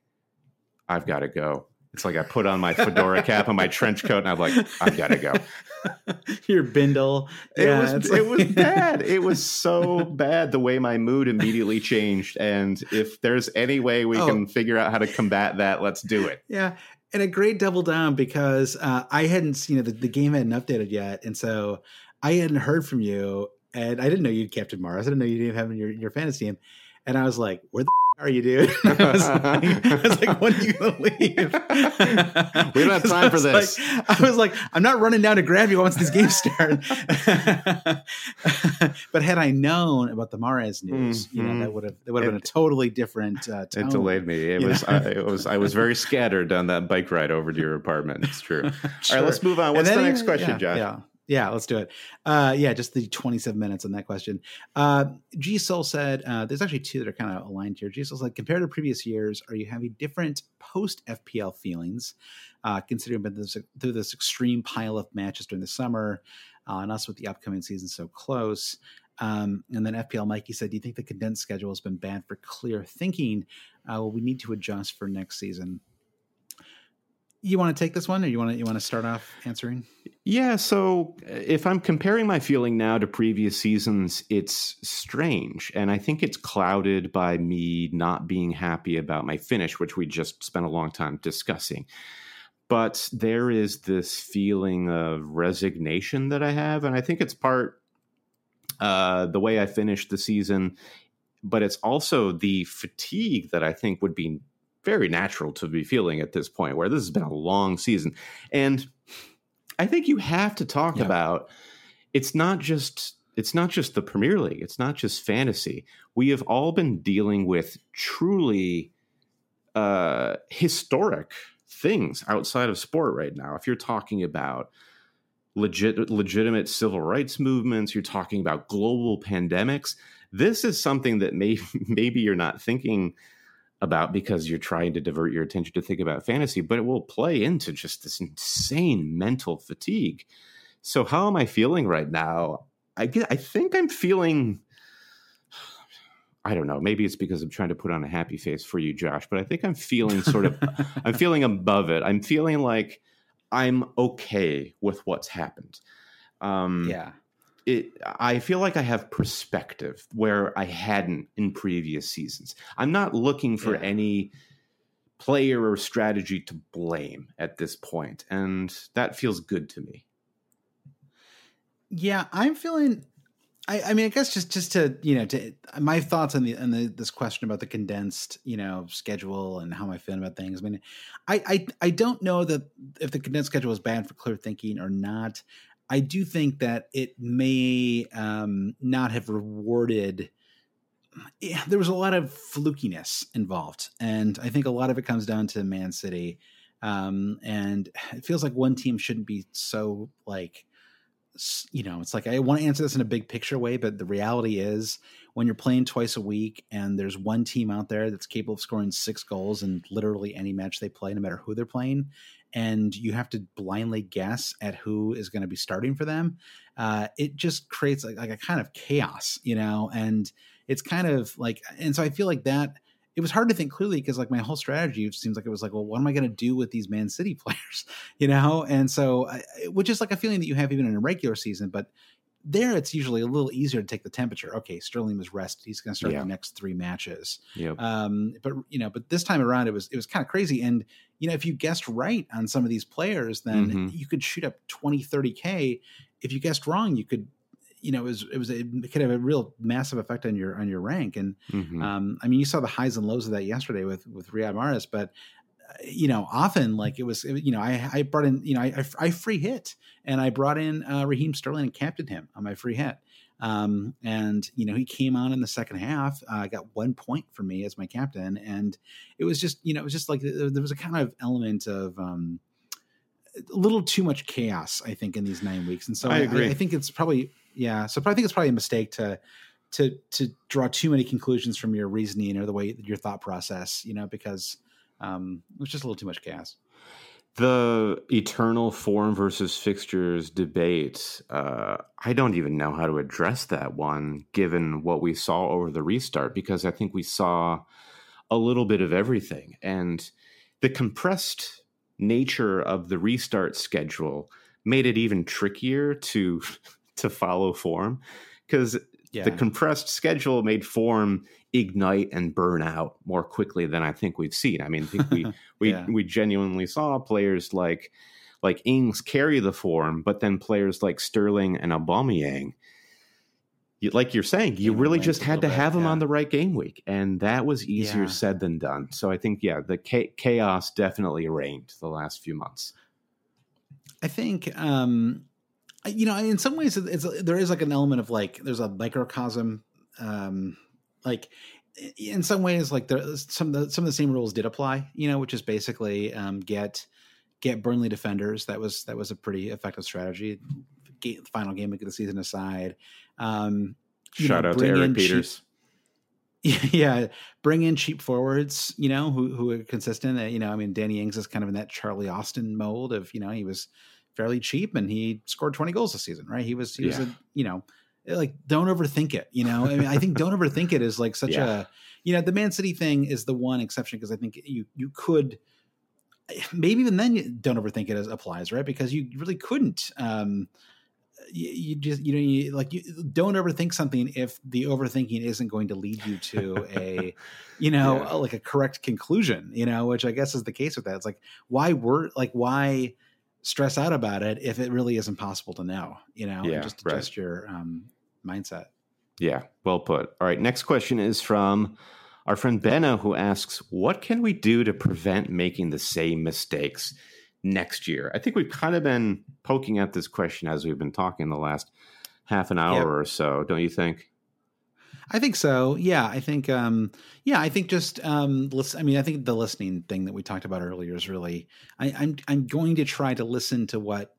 i've got to go. It's like i put on my fedora cap and my trench coat and i'm like i've got to go.
Your bindle.
It yeah, was it was bad. It was so bad the way my mood immediately changed and if there's any way we oh. can figure out how to combat that let's do it.
Yeah and a great double down because uh, I hadn't, you know, the, the, game hadn't updated yet, and so I hadn't heard from you, and I didn't know you'd Captain Mahrez. I didn't know you didn't have in your your fantasy team, and I was like, "Where the are you, dude? I, was like, I was like, when are you gonna leave?
we don't have time for this.
Like, I was like, I'm not running down to grab you once these games start. but had I known about the Mahrez news, mm-hmm. you know, that mm-hmm. would have that would have been a totally different. Uh,
it delayed me. It was I, it was I was very scattered on that bike ride over to your apartment. It's true. sure. All right, let's move on. What's the next question,
yeah,
Josh?
Yeah. Yeah, let's do it. Uh, yeah, just the 27 minutes on that question. Uh, G Soul said, uh, there's actually two that are kind of aligned here. G Soul said, compared to previous years, are you having different post FPL feelings, uh, considering this, through this extreme pile of matches during the summer, uh, and us with the upcoming season so close? Um, and then FPL Mikey said, "Do you think the condensed schedule has been bad for clear thinking? Uh, well, we need to adjust for next season." You want to take this one, or you want to you want to start off answering?
Yeah. So if I'm comparing my feeling now to previous seasons, it's strange, and I think it's clouded by me not being happy about my finish, which we just spent a long time discussing. But there is this feeling of resignation that I have, and I think it's part uh, the way I finished the season, but it's also the fatigue that I think would be very natural to be feeling at this point where this has been a long season. And I think you have to talk yeah. about it's not just it's not just the Premier League, it's not just fantasy. We have all been dealing with truly uh historic things outside of sport right now. If you're talking about legit legitimate civil rights movements, you're talking about global pandemics, this is something that may maybe you're not thinking about because you're trying to divert your attention to think about fantasy, but it will play into just this insane mental fatigue. So how am I feeling right now? I get, I think I'm feeling I don't know. Maybe it's because I'm trying to put on a happy face for you, Josh, but I think I'm feeling sort of I'm feeling above it. I'm feeling like I'm okay with what's happened.
Um, yeah
it I feel like I have perspective where I hadn't in previous seasons. I'm not looking for yeah. any player or strategy to blame at this point, and that feels good to me.
Yeah, I'm feeling. I, I mean, I guess just just to you know, to my thoughts on the on the, this question about the condensed you know schedule and how am I feeling about things. I mean, I I I don't know that if the condensed schedule is bad for clear thinking or not. I do think that it may um, not have rewarded. Yeah, there was a lot of flukiness involved, and I think a lot of it comes down to Man City. Um, and it feels like one team shouldn't be so like you know, it's like I want to answer this in a big picture way, but the reality is when you're playing twice a week and there's one team out there that's capable of scoring six goals in literally any match they play, no matter who they're playing, and you have to blindly guess at who is going to be starting for them, uh, it just creates like, like a kind of chaos, you know, and it's kind of like, and so I feel like that it was hard to think clearly because like my whole strategy seems like it was like, well, what am I going to do with these Man City players, you know? And so, which is like a feeling that you have even in a regular season, but there it's usually a little easier to take the temperature. Okay, Sterling was rested; he's going to start yeah. the next three matches.
Yep.
Um, but you know, but this time around, it was it was kind of crazy. And you know, if you guessed right on some of these players, then mm-hmm. you could shoot up 20, 30 k. If you guessed wrong, you could you know, it was it was a, it could have a real massive effect on your on your rank. And mm-hmm. um, I mean, you saw the highs and lows of that yesterday with with Riyad Mahrez, but you know, often like it was, you know, I, I brought in, you know, I, I, free hit and I brought in uh, Raheem Sterling and captained him on my free hit. Um, and you know, he came on in the second half, uh, got one point for me as my captain. And it was just, you know, it was just like, there was a kind of element of, um, a little too much chaos, I think, in these nine weeks. And so I, I, I think it's probably yeah. So I think it's probably a mistake to to to draw too many conclusions from your reasoning or the way your thought process, you know, because um, it was just a little too much chaos.
The eternal form versus fixtures debate, uh, I don't even know how to address that one given what we saw over the restart, because I think we saw a little bit of everything. And the compressed nature of the restart schedule made it even trickier to to follow form because yeah. the compressed schedule made form ignite and burn out more quickly than I think we've seen. I mean, I think we we yeah. we genuinely saw players like like Ings carry the form, but then players like Sterling and Aubameyang, you, like you're saying, you really just had to have them yeah. on the right game week, and that was easier yeah. said than done. So I think, yeah, the chaos definitely reigned the last few months.
I think um, you know, in some ways, it's, there is like an element of like there's a microcosm, um, like in some ways, like there some of the, some of the same rules did apply. You know, which is basically um, get get Burnley defenders. That was that was a pretty effective strategy. Get, final game of the season aside. Um,
Shout know, out to Eric Peters.
Cheap, yeah, bring in cheap forwards, you know, who who are consistent. You know, I mean, Danny Ings is kind of in that Charlie Austin mold of, you know, he was fairly cheap and he scored 20 goals this season, right? He was he yeah. was a, you know, like don't overthink it. You know, I mean, I think don't overthink it is like such yeah. a you know the Man City thing is the one exception because I think you you could maybe even then you don't overthink it as applies right because you really couldn't um you, you just you know you like you don't overthink something if the overthinking isn't going to lead you to a you know yeah. like a correct conclusion you know which i guess is the case with that it's like why were like why stress out about it if it really isn't possible to know you know yeah, just adjust right. your um mindset
yeah well put all right next question is from our friend Benna, who asks, What can we do to prevent making the same mistakes next year? I think we've kind of been poking at this question as we've been talking the last half an hour or so, don't you think?
I think so. Yeah, I think. Um, yeah, I think just. Um, listen, I mean, I think the listening thing that we talked about earlier is really. I, I'm I'm going to try to listen to what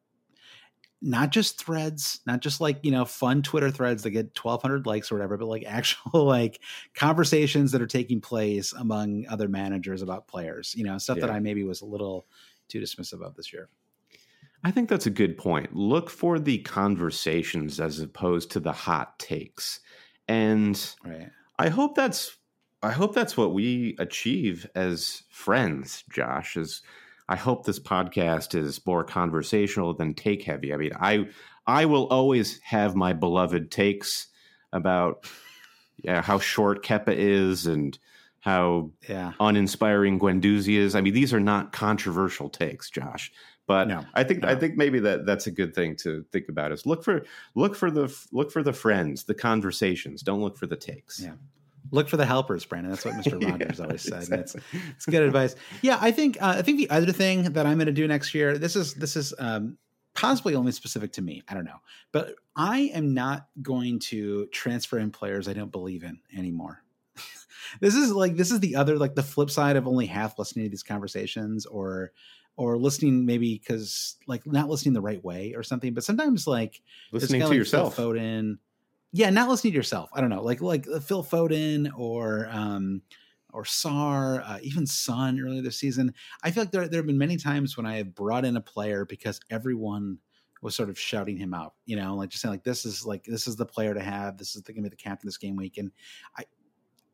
not just threads, not just like, you know, fun Twitter threads that get 1200 likes or whatever, but like actual like conversations that are taking place among other managers about players, you know, stuff yeah. that I maybe was a little too dismissive of this year.
I think that's a good point. Look for the conversations as opposed to the hot takes. And right. I hope that's I hope that's what we achieve as friends, Josh, is I hope this podcast is more conversational than take heavy. I mean, I I will always have my beloved takes about yeah, how short Kepa is and how yeah. uninspiring Guendouzi is. I mean, these are not controversial takes, Josh. But no, I think no. I think maybe that that's a good thing to think about. Is look for look for the look for the friends, the conversations. Don't look for the takes.
Yeah look for the helpers, Brandon. That's what Mr. Rogers yeah, always said. Exactly. It's, it's good advice. Yeah, I think uh, I think the other thing that I'm going to do next year. This is this is um, possibly only specific to me. I don't know, but I am not going to transfer in players I don't believe in anymore. this is like this is the other like the flip side of only half listening to these conversations or or listening maybe because like not listening the right way or something. But sometimes like
listening to like yourself.
Foden, yeah, not listening to yourself. I don't know, like like uh, Phil Foden or um, or Sar, uh, even Son earlier this season. I feel like there there have been many times when I have brought in a player because everyone was sort of shouting him out. You know, like just saying like this is like this is the player to have. This is going to be the captain this game week. And I,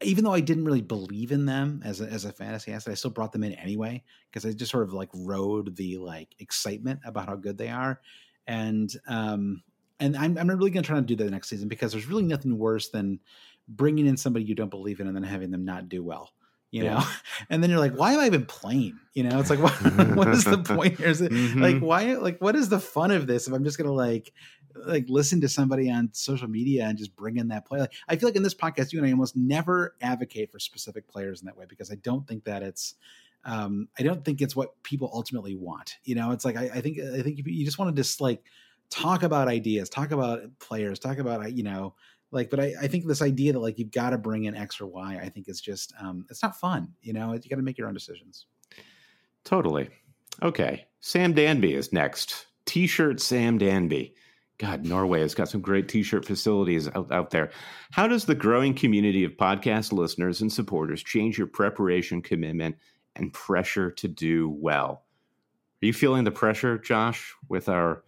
even though I didn't really believe in them as a, as a fantasy asset, I still brought them in anyway because I just sort of like rode the like excitement about how good they are. And um, and I'm, I'm really going to try to do that next season because there's really nothing worse than bringing in somebody you don't believe in and then having them not do well you know and then you're like why am i even playing you know it's like what, what is the point here is it mm-hmm. like why like what is the fun of this if i'm just gonna like like listen to somebody on social media and just bring in that player like, i feel like in this podcast you and i almost never advocate for specific players in that way because i don't think that it's um i don't think it's what people ultimately want you know it's like i, I think i think you just want to just like talk about ideas, talk about players, talk about you know like but I, I think this idea that like you've got to bring in X or Y, I think is just um it's not fun. You know, you got to make your own decisions.
Totally. Okay. Sam Danby is next. T-shirt Sam Danby. God, Norway has got some great t-shirt facilities out, out there. How does the growing community of podcast listeners and supporters change your preparation commitment and pressure to do well? Are you feeling the pressure, Josh, with our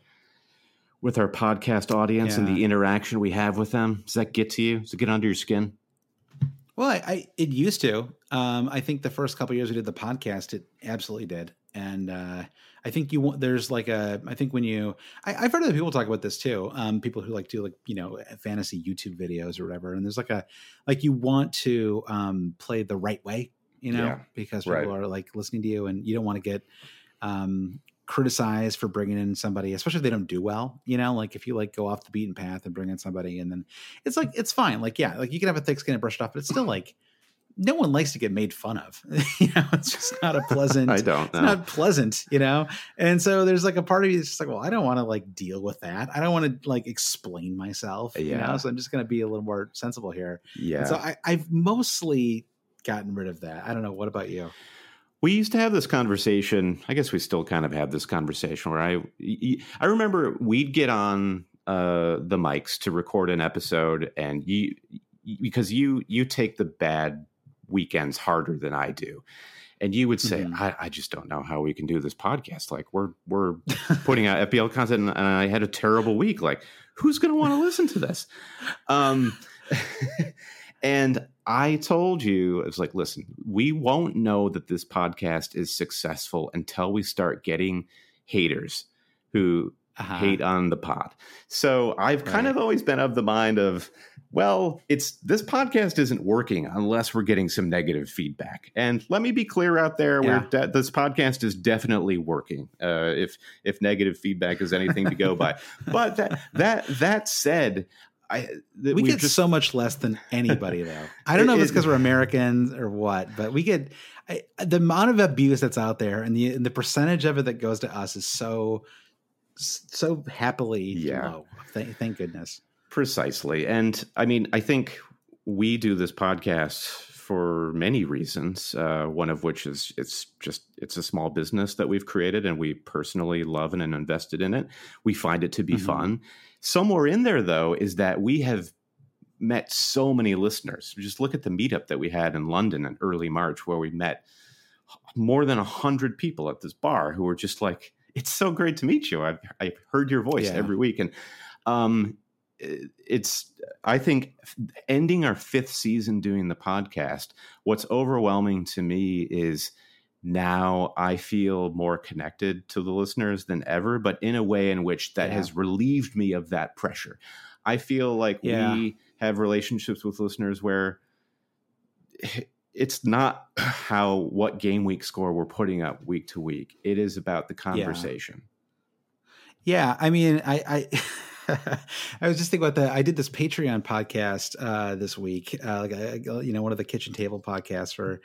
with our podcast audience yeah. and the interaction we have with them? Does that get to you? Does it get under your skin?
Well, I, I it used to. Um, I think the first couple years we did the podcast, it absolutely did. And uh, I think you want there's like a I think when you I, have heard other people talk about this too. Um, people who like do like you know fantasy YouTube videos or whatever. And there's like a like you want to um, play the right way, you know, yeah, because people right. are like listening to you, and you don't want to get um, criticized for bringing in somebody, especially if they don't do well. You know, like if you like go off the beaten path and bring in somebody, and then it's like it's fine. Like yeah, like you can have a thick skin and brush it off, but it's still like no one likes to get made fun of. you know, it's just not a pleasant.
I don't.
Know. It's not pleasant. You know, and so there's like a part of you that's just like, well, I don't want to like deal with that. I don't want to like explain myself. Yeah. You know, so I'm just going to be a little more sensible here.
Yeah.
And so I, I've mostly gotten rid of that. I don't know. What about you?
We used to have this conversation. I guess we still kind of have this conversation where I I remember we'd get on uh, the mics to record an episode, and you because you you take the bad weekends harder than I do. And you would say, mm-hmm. I, I, just don't know how we can do this podcast. Like we're we're putting out FPL content, and I had a terrible week. Like who's going to want to listen to this? Um, and I told you, it's like, listen, we won't know that this podcast is successful until we start getting haters who uh-huh. hate on the pod. So I've kind of always been of the mind of, well, it's this podcast isn't working unless we're getting some negative feedback. And let me be clear out there, yeah. de- this podcast is definitely working. Uh, if if negative feedback is anything to go by, but that that that said. I,
we get just, so much less than anybody though. I don't know it, if it's because we're Americans or what, but we get I, the amount of abuse that's out there and the and the percentage of it that goes to us is so so happily yeah. low. Thank, thank goodness.
Precisely. And I mean, I think we do this podcast for many reasons. Uh, one of which is it's just it's a small business that we've created, and we personally love and invested in it. We find it to be mm-hmm. fun. Somewhere in there, though, is that we have met so many listeners. Just look at the meetup that we had in London in early March, where we met more than a hundred people at this bar who were just like, "It's so great to meet you. I've I've heard your voice yeah. every week," and um, it's i think ending our fifth season doing the podcast what's overwhelming to me is now i feel more connected to the listeners than ever but in a way in which that yeah. has relieved me of that pressure i feel like yeah. we have relationships with listeners where it's not how what game week score we're putting up week to week it is about the conversation
yeah, yeah i mean i i I was just thinking about that. I did this Patreon podcast uh, this week, uh, like a, you know, one of the kitchen table podcasts for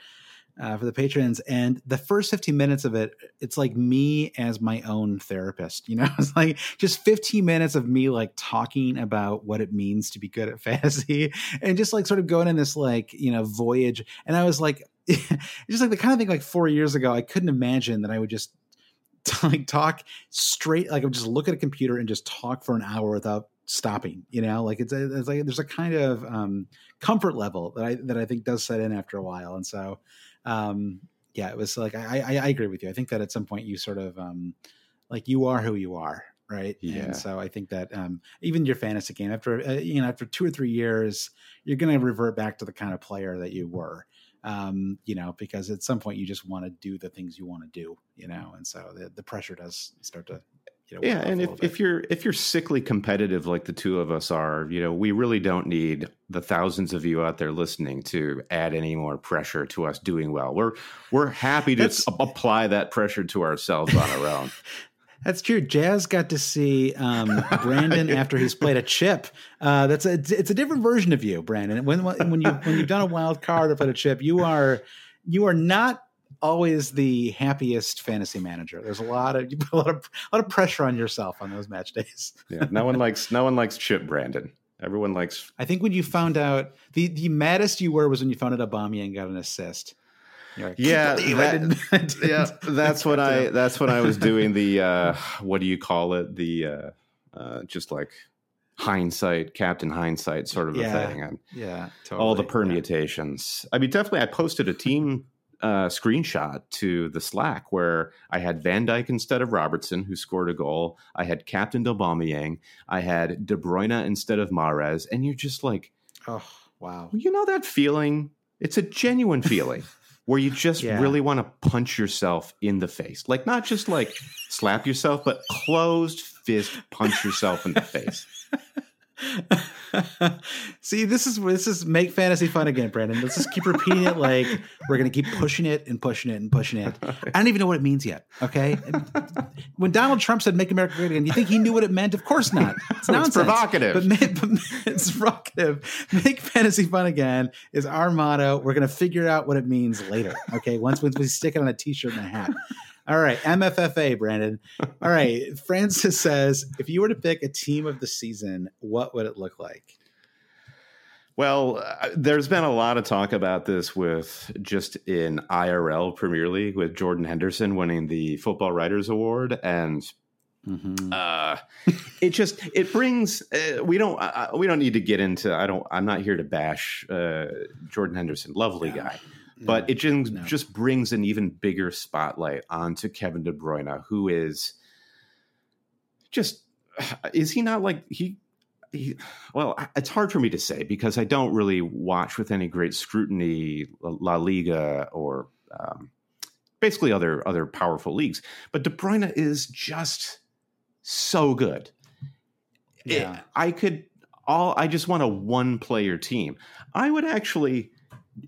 uh, for the patrons. And the first 15 minutes of it, it's like me as my own therapist. You know, it's like just 15 minutes of me like talking about what it means to be good at fantasy, and just like sort of going in this like you know voyage. And I was like, just like the kind of thing like four years ago, I couldn't imagine that I would just like talk straight like I'm just look at a computer and just talk for an hour without stopping you know like it's, it's like there's a kind of um, comfort level that i that i think does set in after a while and so um, yeah it was like I, I, I agree with you. I think that at some point you sort of um, like you are who you are right? Yeah. and so i think that um, even your fantasy game after uh, you know after two or three years you're going to revert back to the kind of player that you were um, you know, because at some point you just want to do the things you want to do, you know, and so the, the pressure does start to, you know,
yeah. And if, if you're, if you're sickly competitive, like the two of us are, you know, we really don't need the thousands of you out there listening to add any more pressure to us doing well. We're, we're happy to apply that pressure to ourselves on our own.
That's true. Jazz got to see um, Brandon after he's played a chip. Uh, that's a it's a different version of you, Brandon. When when you when you've done a wild card or played a chip, you are you are not always the happiest fantasy manager. There's a lot of you put a lot of a lot of pressure on yourself on those match days.
yeah, no one likes no one likes chip Brandon. Everyone likes.
I think when you found out the the maddest you were was when you found out Aubameyang got an assist.
Like, yeah, that, yeah, that's what I that's when I was doing the uh, what do you call it? The uh, uh, just like hindsight, Captain Hindsight sort of
yeah,
a thing.
And yeah,
totally. all the permutations. Yeah. I mean, definitely, I posted a team uh, screenshot to the Slack where I had Van Dijk instead of Robertson, who scored a goal. I had Captain Aubameyang. I had De Bruyne instead of Mahrez, and you're just like,
oh wow,
you know that feeling. It's a genuine feeling where you just yeah. really want to punch yourself in the face. Like not just like slap yourself, but closed fist punch yourself in the face.
See, this is this is make fantasy fun again, Brandon. Let's just keep repeating it. Like we're gonna keep pushing it and pushing it and pushing it. I don't even know what it means yet. Okay, when Donald Trump said "Make America Great Again," you think he knew what it meant? Of course not. It's nonsense.
it's provocative,
but, but it's provocative. Make fantasy fun again is our motto. We're gonna figure out what it means later. Okay, once once we stick it on a T-shirt and a hat. All right, MFFA, Brandon. All right, Francis says if you were to pick a team of the season, what would it look like?
Well, uh, there's been a lot of talk about this with just in IRL Premier League with Jordan Henderson winning the Football Writers Award, and mm-hmm. uh, it just it brings uh, we don't uh, we don't need to get into I don't I'm not here to bash uh, Jordan Henderson, lovely yeah. guy but it just, no. just brings an even bigger spotlight onto Kevin De Bruyne, who is just is he not like he well, it's hard for me to say because I don't really watch with any great scrutiny La Liga or um, basically other other powerful leagues. But De Bruyne is just so good. Yeah. It, I could all I just want a one player team. I would actually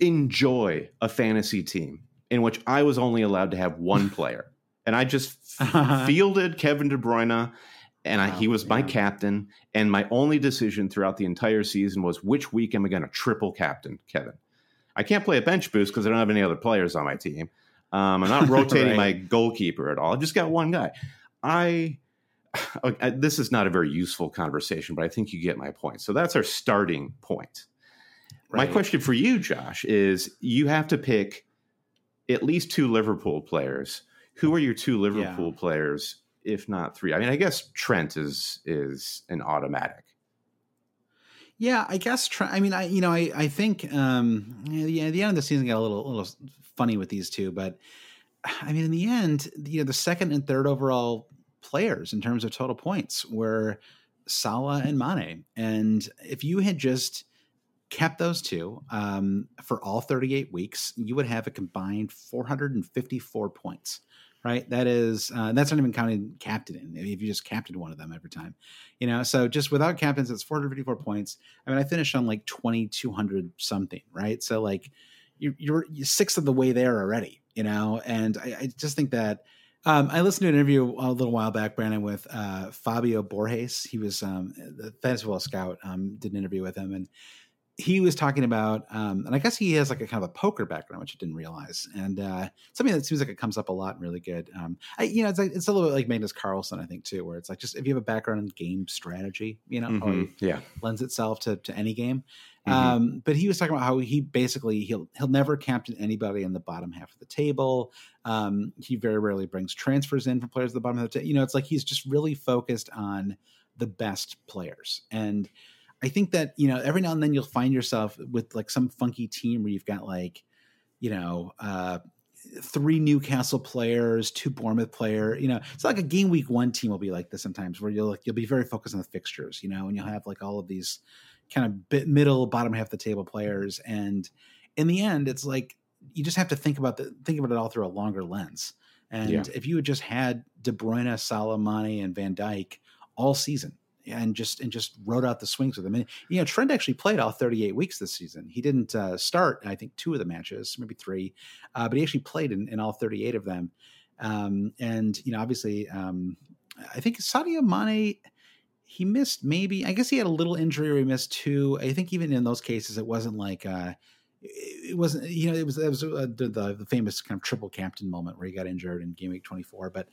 enjoy a fantasy team in which I was only allowed to have one player. And I just fielded Kevin De Bruyne and I, he was my captain. And my only decision throughout the entire season was which week am I going to triple captain Kevin? I can't play a bench boost because I don't have any other players on my team. Um, I'm not rotating right. my goalkeeper at all. I just got one guy. I, I, this is not a very useful conversation, but I think you get my point. So that's our starting point. Right. My question for you, Josh, is you have to pick at least two Liverpool players. Who are your two Liverpool yeah. players if not three. I mean, I guess Trent is is an automatic.
Yeah, I guess. Trent, I mean, I you know, I I think um, yeah, the end of the season got a little little funny with these two, but I mean, in the end, you know, the second and third overall players in terms of total points were Salah and Mane, and if you had just kept those two um, for all 38 weeks, you would have a combined 454 points right? That is uh, that's not even counting captain if you just captain one of them every time, you know. So just without captains, it's 454 points. I mean, I finished on like 2200 something, right? So like you're, you're, you're six of the way there already, you know. And I, I just think that. Um, I listened to an interview a little while back, Brandon, with uh, Fabio Borges. He was um, the fantasy football scout. Um, did an interview with him, and he was talking about, um, and I guess he has like a kind of a poker background, which I didn't realize, and uh, something that seems like it comes up a lot and really good. Um, I, you know, it's like it's a little bit like Magnus Carlsen, I think, too, where it's like just if you have a background in game strategy, you know, mm-hmm. yeah, lends itself to to any game. Mm-hmm. Um, but he was talking about how he basically he'll he'll never captain anybody in the bottom half of the table. Um, he very rarely brings transfers in from players at the bottom of the table. You know, it's like he's just really focused on the best players and I think that you know every now and then you'll find yourself with like some funky team where you've got like you know uh, three Newcastle players, two Bournemouth player. You know, it's like a game week one team will be like this sometimes, where you'll like, you'll be very focused on the fixtures, you know, and you'll have like all of these kind of bit middle, bottom half the table players, and in the end, it's like you just have to think about the think about it all through a longer lens. And yeah. if you had just had De Bruyne, Salah, Mane, and Van Dijk all season, and just and just rode out the swings with him. And you know, Trent actually played all 38 weeks this season. He didn't uh, start, I think, two of the matches, maybe three, uh, but he actually played in, in all 38 of them. Um, and you know, obviously, um, I think Sadio Mane. He missed maybe. I guess he had a little injury, or he missed two. I think even in those cases, it wasn't like uh, it wasn't you know it was it was uh, the, the, famous kind of triple captain moment where he got injured in game week 24 but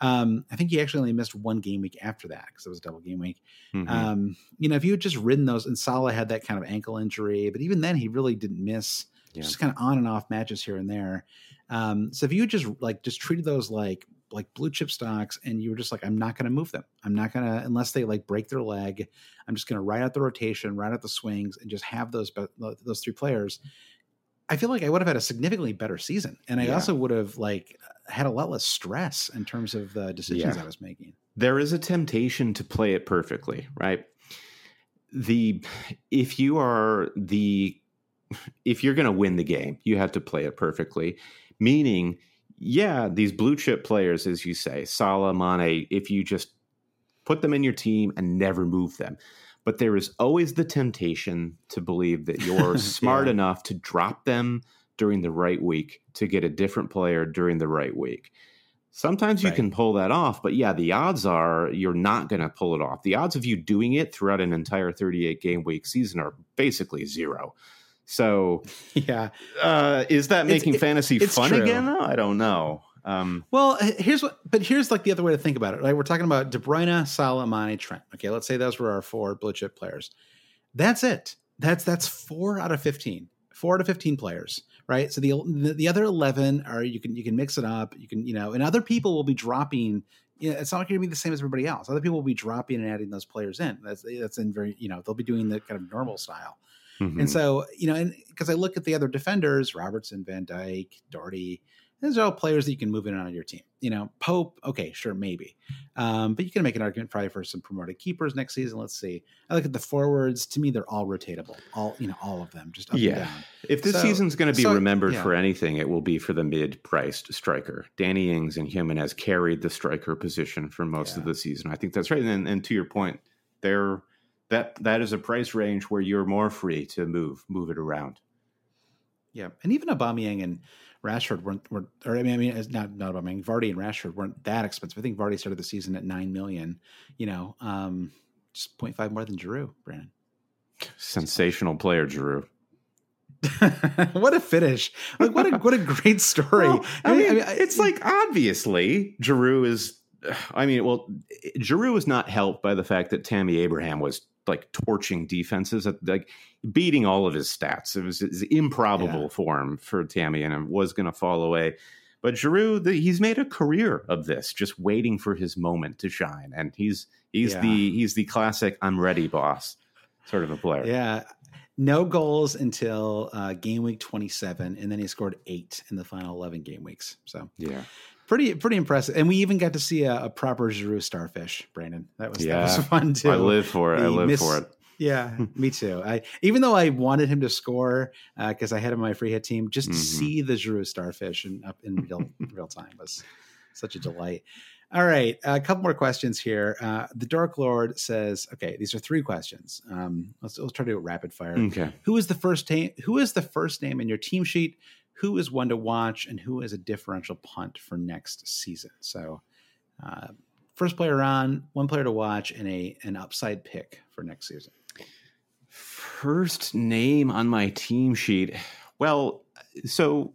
um, I think he actually only missed one game week after that because it was a double game week. Mm-hmm. Um, you know, if you had just ridden those, and Salah had that kind of ankle injury, but even then he really didn't miss. Yeah. Just kind of on and off matches here and there. Um, so if you had just like just treated those like like blue chip stocks and you were just like i'm not going to move them i'm not going to unless they like break their leg i'm just going to ride out the rotation ride out the swings and just have those those three players i feel like i would have had a significantly better season and i yeah. also would have like had a lot less stress in terms of the decisions yeah. I was making.
There is a temptation to play it perfectly, right? The if you are the if you're going to win the game, you have to play it perfectly. Meaning, yeah, these blue chip players, as you say, Salah, Mane, if you just put them in your team and never move them. But there is always the temptation to believe that you're smart yeah. enough to drop them during the right week to get a different player during the right week. Sometimes you right. can pull that off, but yeah, the odds are you're not going to pull it off. The odds of you doing it throughout an entire 38 game week season are basically zero. So,
yeah,
uh, is that making it's, fantasy it's fun true. again? Though? I don't know.
Um, well, here's what, but here's like the other way to think about it. Right, we're talking about De Bruyne, Salah, Mane, Trent. Okay, let's say those were our four blue chip players. That's it. That's that's four out of fifteen. Four out of fifteen players right? So the, the, the other eleven are you can you can mix it up. You can you know, and other people will be dropping. You know, it's not going to be the same as everybody else. Other people will be dropping and adding those players in. That's that's in very you know they'll be doing the kind of normal style. Mm-hmm. And so you know, and because I look at the other defenders, Robertson, Van Dijk, Doherty. These are all players that you can move in and on your team. You know, Pope, okay, sure, maybe. Um, but you can make an argument probably for some promoted keepers next season. Let's see. I look at the forwards. To me, they're all rotatable. All you know, all of them, just up yeah.
If this so, season's going to be so, remembered yeah. for anything, it will be for the mid-priced striker. Danny Ings and Jimenez carried the striker position for most yeah. of the season. I think that's right. And, and to your point, they're that that is a price range where you're more free to move move it around.
Yeah, and even Aubameyang and Rashford weren't, were, or I mean, I mean, it's not not Aubameyang, Vardy and Rashford weren't that expensive. I think Vardy started the season at nine million. You know, um, just 0.5 more than Giroud, Brandon.
Sensational player, Giroud.
what a finish! Like what a what a great story. Well,
I, mean, I mean, it's like obviously Giroud is. I mean, well, Giroud was not helped by the fact that Tammy Abraham was like torching defenses, like beating all of his stats. It was, it was improbable yeah. for him for Tammy, and it was going to fall away. But Giroud, the, he's made a career of this, just waiting for his moment to shine, and he's he's yeah. the he's the classic "I'm ready, boss" sort of a player.
Yeah, no goals until uh, game week 27, and then he scored eight in the final 11 game weeks. So
yeah,
pretty pretty impressive. And we even got to see a, a proper Giroud starfish, Brandon. That was yeah. that was fun too. I
live for it. I live miss, for it.
Yeah, me too. I even though I wanted him to score because uh, I had him on my free hit team, just to mm-hmm. see the Giroud starfish in, up in real real time was such a delight. All right, a couple more questions here. Uh, the Dark Lord says, "Okay, these are three questions. Um, let's, let's try to do it rapid fire.
Okay,
who is the first name? Who is the first name in your team sheet? Who is one to watch and who is a differential punt for next season. So, uh, first player on, one player to watch, and a an upside pick for next season.
First name on my team sheet. Well, so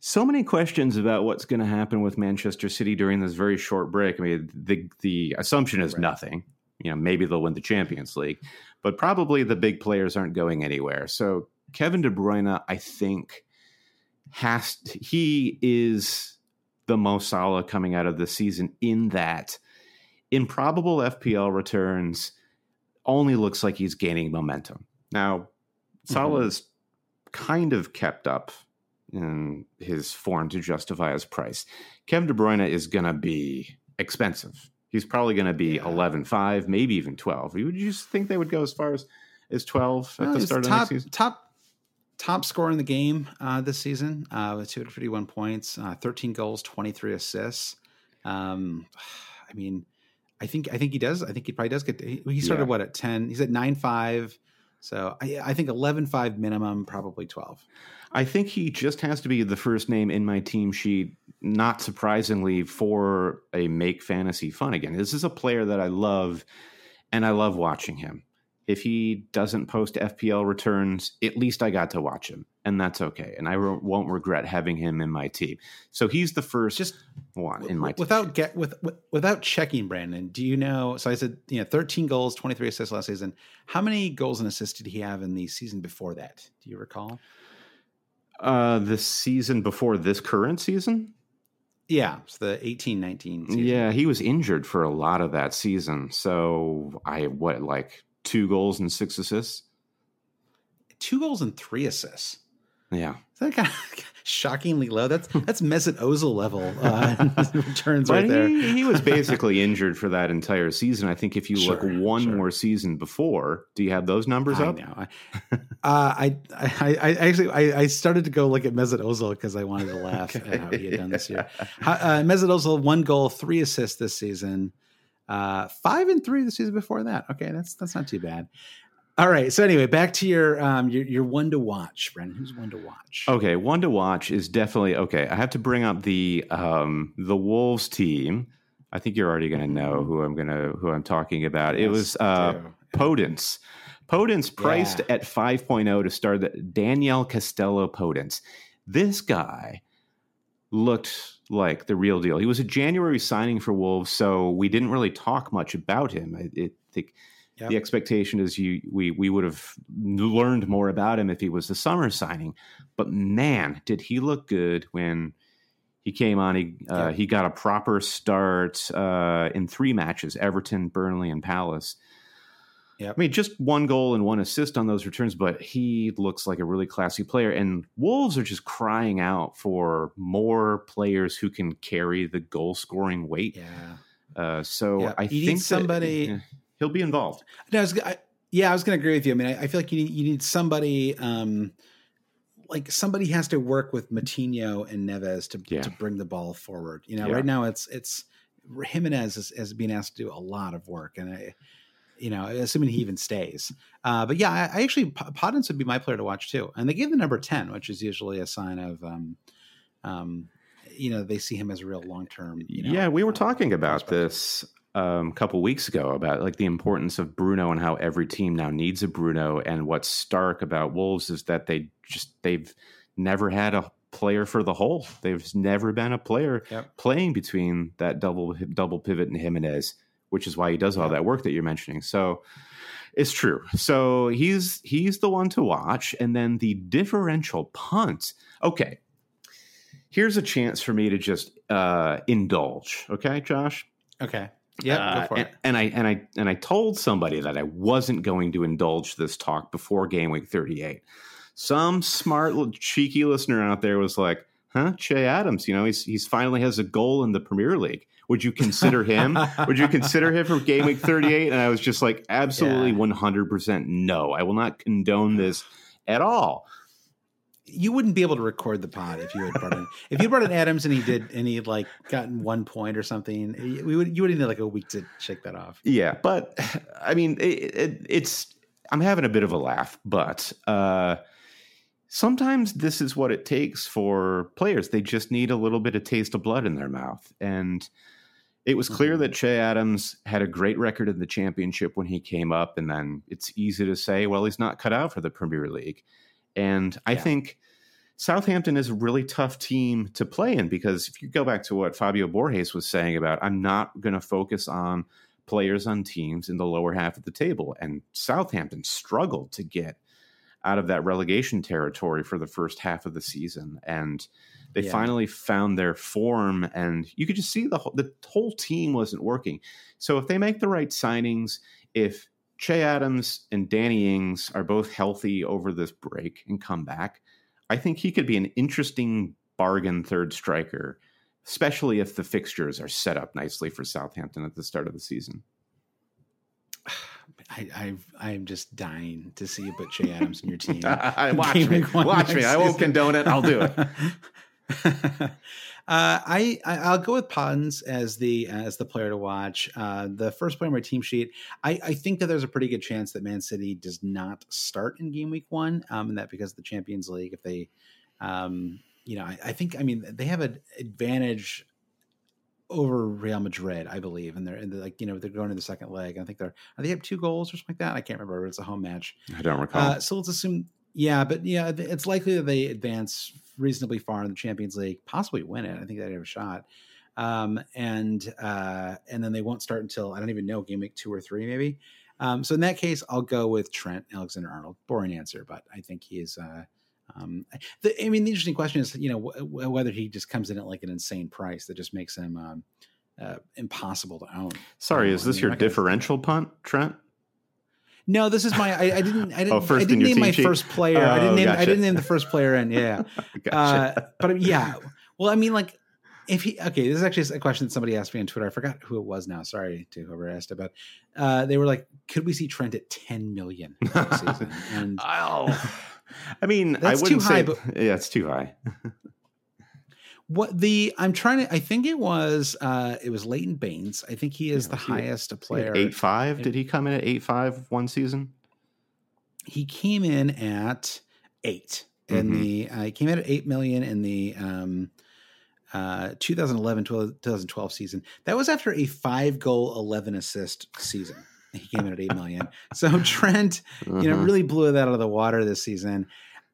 so many questions about what's going to happen with Manchester City during this very short break. I mean, the the assumption is right. nothing. You know, maybe they'll win the Champions League, but probably the big players aren't going anywhere. So Kevin De Bruyne, I think, has he is the most solid coming out of the season in that improbable FPL returns only looks like he's gaining momentum. Now, Salah's mm-hmm. kind of kept up in his form to justify his price. Kevin De Bruyne is going to be expensive. He's probably going to be yeah. 11 5, maybe even 12. Would you think they would go as far as, as 12 at the start
top,
of the season?
Top top scorer in the game uh, this season uh, with 251 points, uh, 13 goals, 23 assists. Um, I mean, I think I think he does. I think he probably does get. He, he started yeah. what at 10. He's at nine five. So I, I think 11 5 minimum, probably 12.
I think he just has to be the first name in my team sheet, not surprisingly, for a make fantasy fun again. This is a player that I love, and I love watching him if he doesn't post FPL returns, at least I got to watch him, and that's okay. And I re- won't regret having him in my team. So he's the first just one in my
without get with, with, without checking. Brandon, do you know? So I said, you know, thirteen goals, twenty three assists last season. How many goals and assists did he have in the season before that? Do you recall?
Uh, the season before this current season.
Yeah, it's the eighteen nineteen. Season.
Yeah, he was injured for a lot of that season. So I what like two goals and six assists.
Two goals and three assists.
Yeah,
Is that kind of shockingly low. That's that's Mesut Ozil level uh, returns right there.
He, he, was basically injured for that entire season. I think if you sure, look one sure. more season before, do you have those numbers
I
up?
Know. I, uh, I, I, I actually I, I, started to go look at Mesut Ozil because I wanted to laugh okay. at how he had done this year. How, uh, Mesut Ozil one goal, three assists this season. Uh, five and three the season before that. Okay, that's that's not too bad. All right. So anyway, back to your um your your one to watch, Brandon. Who's one to watch?
Okay, one to watch is definitely okay. I have to bring up the um the Wolves team. I think you're already going to know who I'm going to who I'm talking about. Yes, it was uh Podence. Podence priced yeah. at 5.0 to start the Daniel Castelo Podence. This guy looked like the real deal. He was a January signing for Wolves, so we didn't really talk much about him. I, I think yep. the expectation is you we we would have learned more about him if he was the summer signing. But man, did he look good when he came on. He uh, he got a proper start uh, in three matches: Everton, Burnley, and Palace.
Yep.
I mean, just one goal and one assist on those returns, but he looks like a really classy player. And Wolves are just crying out for more players who can carry the goal scoring weight.
Yeah.
Uh, so
Yeah,
I
you
think that,
somebody-
eh, he'll be involved.
No, I was, I, yeah, I was going to agree with you. I mean, I, I feel like you need you need somebody, um, like somebody has to work with Moutinho and Neves to
Yeah.
to bring the ball forward. You know,
Yeah.
right now it's it's Jimenez is, is being asked to do a lot of work, and I, you know, assuming he even stays. Uh, but yeah, I, I actually Podence would be my player to watch too, and they gave the number ten, which is usually a sign of, um, um, you know, they see him as a real long term. You know,
yeah, we were
uh,
talking about this um, a couple weeks ago about like the importance of Bruno and how every team now needs a Bruno. And what's stark about Wolves is that they just they've never had a player for the whole. There's never been a player
Yep.
playing between that double double pivot and Jimenez, which is why he does all that work that you're mentioning. So it's true. So he's he's the one to watch, and then the differential punt. Okay, here's a chance for me to just uh, indulge. Okay, Josh.
Okay. Yeah,
Uh,
go for
and,
it.
and I and I and I told somebody that I wasn't going to indulge this talk before game week 38. Some smart little cheeky listener out there was like, "Huh, Che Adams, you know, he's he's finally has a goal in the Premier League. Would you consider him? Would you consider him for game week 38?" And I was just like, "Absolutely
Yeah.
100% no. I will not condone this at all."
you wouldn't be able to record the pod if you had brought in if you brought in Adams and he did and he like gotten one point or something. We would you would need like a week to shake that off.
Yeah, but I mean, it, it, it's I'm having a bit of a laugh, but uh, sometimes this is what it takes for players. They just need a little bit of taste of blood in their mouth, and it was clear
Mhm.
that Che Adams had a great record in the championship when he came up, and then it's easy to say, well, he's not cut out for the Premier League, and I
Yeah.
think. Southampton is a really tough team to play in because if you go back to what Fabio Borges was saying about, I'm not going to focus on players on teams in the lower half of the table. And Southampton struggled to get out of that relegation territory for the first half of the season. And they
Yeah.
finally found their form, and you could just see the whole, the whole team wasn't working. So if they make the right signings, if Che Adams and Danny Ings are both healthy over this break and come back, I think he could be an interesting bargain third striker, especially if the fixtures are set up nicely for Southampton at the start of the season.
I I've, I'm just dying to see you put Che Adams in your team.
I, watch
Game
me, watch me. I won't condone it. I'll do it.
uh, I, I I'll go with Pons as the as the player to watch. Uh, the first player on my team sheet. I, I think that there's a pretty good chance that Man City does not start in game week one, um, and that because of the Champions League, if they, um, you know, I, I think I mean they have an advantage over Real Madrid, I believe, and they're, and they're like you know they're going to the second leg. I think they're they have two goals or something like that. I can't remember. It's a home match.
I don't recall.
Uh, so let's assume, yeah, but yeah, it's likely that they advance reasonably far in the Champions League, possibly win it. I think they have a shot. Um, and uh, and then they won't start until I don't even know game week two or three maybe. Um, so in that case, I'll go with Trent Alexander Arnold. Boring answer, but I think he is. Uh, um, the, I mean, the interesting question is, you know, w- whether he just comes in at like an insane price that just makes him um, uh, impossible to own.
Sorry,
Oh,
is
I
this
mean,
your
I'm gonna-
differential punt, Trent?
No, this is my. I, I didn't. I didn't.
Oh, first
I didn't name my
sheet?
first player. I
Oh,
didn't name. I didn't name the first player in. Yeah.
Gotcha.
Uh, but yeah. Well, I mean, like, if he okay, this is actually a question that somebody asked me on Twitter. I forgot who it was now. Sorry to whoever asked about. Uh, they were like, "Could we see Trent at 10 million this season?" And
oh, I mean,
That's
I
too
wouldn't
high,
say.
but-
yeah, it's too high.
what the I'm trying to. I think it was. uh It was Leighton Baines. I think he is
Yeah,
the
he-
highest player.
Eight five? Did he come in at eight five one season?
he came in at eight in
Mhm.
the uh, he came in at eight million in the um uh 2011 2012 season that was after a five goal 11 assist season he came in at eight million so trent you know
Uh-huh.
really blew that out of the water this season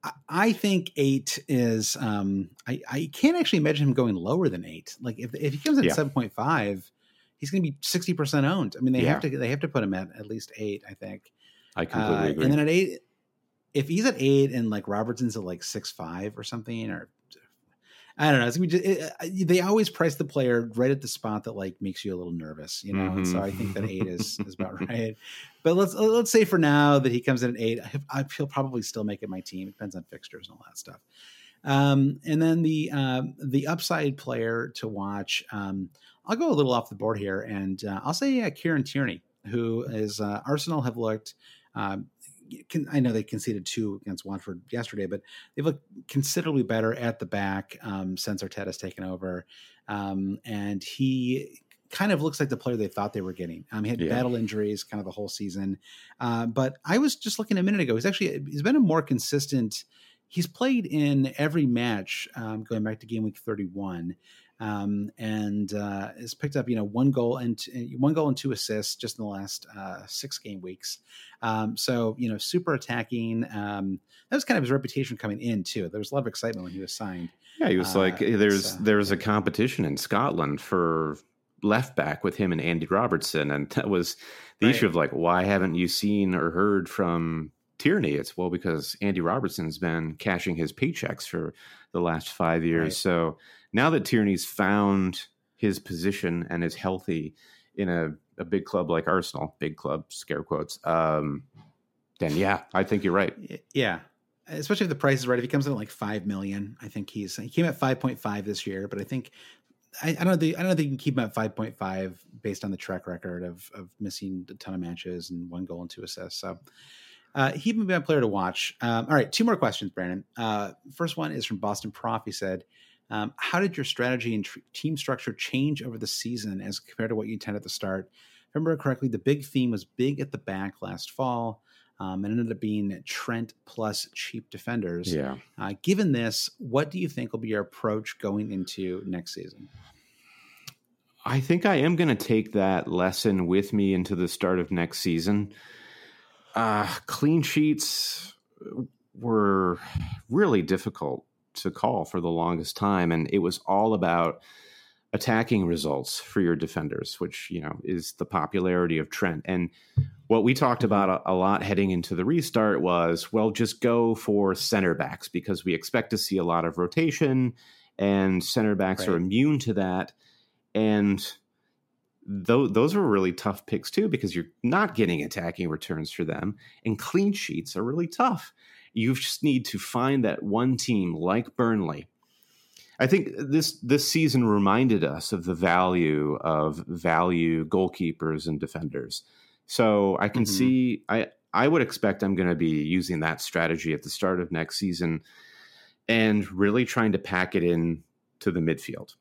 I- I think eight is. Um, I, I can't actually imagine him going lower than eight. Like if if he comes in
Yeah.
at seven point five, he's going to be sixty percent owned. I mean, they have to they have to put him at at least eight. I think.
I completely
Uh,
agree.
and then at eight, if he's at eight and like Robertson's at like six five or something, or I don't know. It's just, it, they always price the player right at the spot that like makes you a little nervous, you know. Mm-hmm. And so I think that eight is is about right. But let's let's say for now that he comes in at eight, I, he'll probably still make it my team. It depends on fixtures and all that stuff. Um, and then the uh, the upside player to watch, um, I'll go a little off the board here, and uh, I'll say uh, Kieran Tierney, who is uh, Arsenal have looked. Um, can, I know they conceded two against Watford yesterday, but they've looked considerably better at the back um, since Arteta's taken over, um, and he kind of looks like the player they thought they were getting. Um, he had yeah. battle injuries kind of the whole season, uh, but I was just looking a minute ago. He's actually he's been a more consistent he's played in every match um, going back to game week 31 um, and uh, has picked up you know one goal and t- one goal and two assists just in the last uh, six game weeks. Um, so you know super attacking. Um, that was kind of his reputation coming in too. There was a lot of excitement when he was signed.
Yeah he was uh, like there's there's a competition in scotland for left back with him and andy robertson. And that was the right. issue of like why haven't you seen or heard from Tierney, it's well because Andy Robertson's been cashing his paychecks for the last five years. Right. So now that Tierney's found his position and is healthy in a, a big club like Arsenal, big club, scare quotes, um, then yeah, I think you're right.
Yeah. Especially if the price is right. If he comes in at like five million, I think he's he came at five point five this year, but I think I, I, don't think I don't think you can keep him at five point five based on the track record of of missing a ton of matches and one goal and two assists. So uh, he'd be a player to watch. Um, all right, two more questions, Brandon. Uh, first one is from Boston Prof. He said, um, "How did your strategy and tr- team structure change over the season as compared to what you intended at the start? If I remember correctly, the big theme was big at the back last fall." Um, and ended up being Trent plus cheap defenders.
Yeah.
Uh, given this, what do you think will be your approach going into next season?
I think I am going to take that lesson with me into the start of next season. Uh, clean sheets were really difficult to call for the longest time, and it was all about attacking results for your defenders, which you know is the popularity of Trent. And what we talked about a, a, lot heading into the restart was, well, just go for center backs because we expect to see a lot of rotation, and center backs right. are immune to that. And those those are really tough picks too because you're not getting attacking returns for them, and clean sheets are really tough. You just need to find that one team like Burnley. I think this this season reminded us of the value of value goalkeepers and defenders. So I can mm-hmm. see I I would expect I'm going to be using that strategy at the start of next season and really trying to pack it in to the midfield.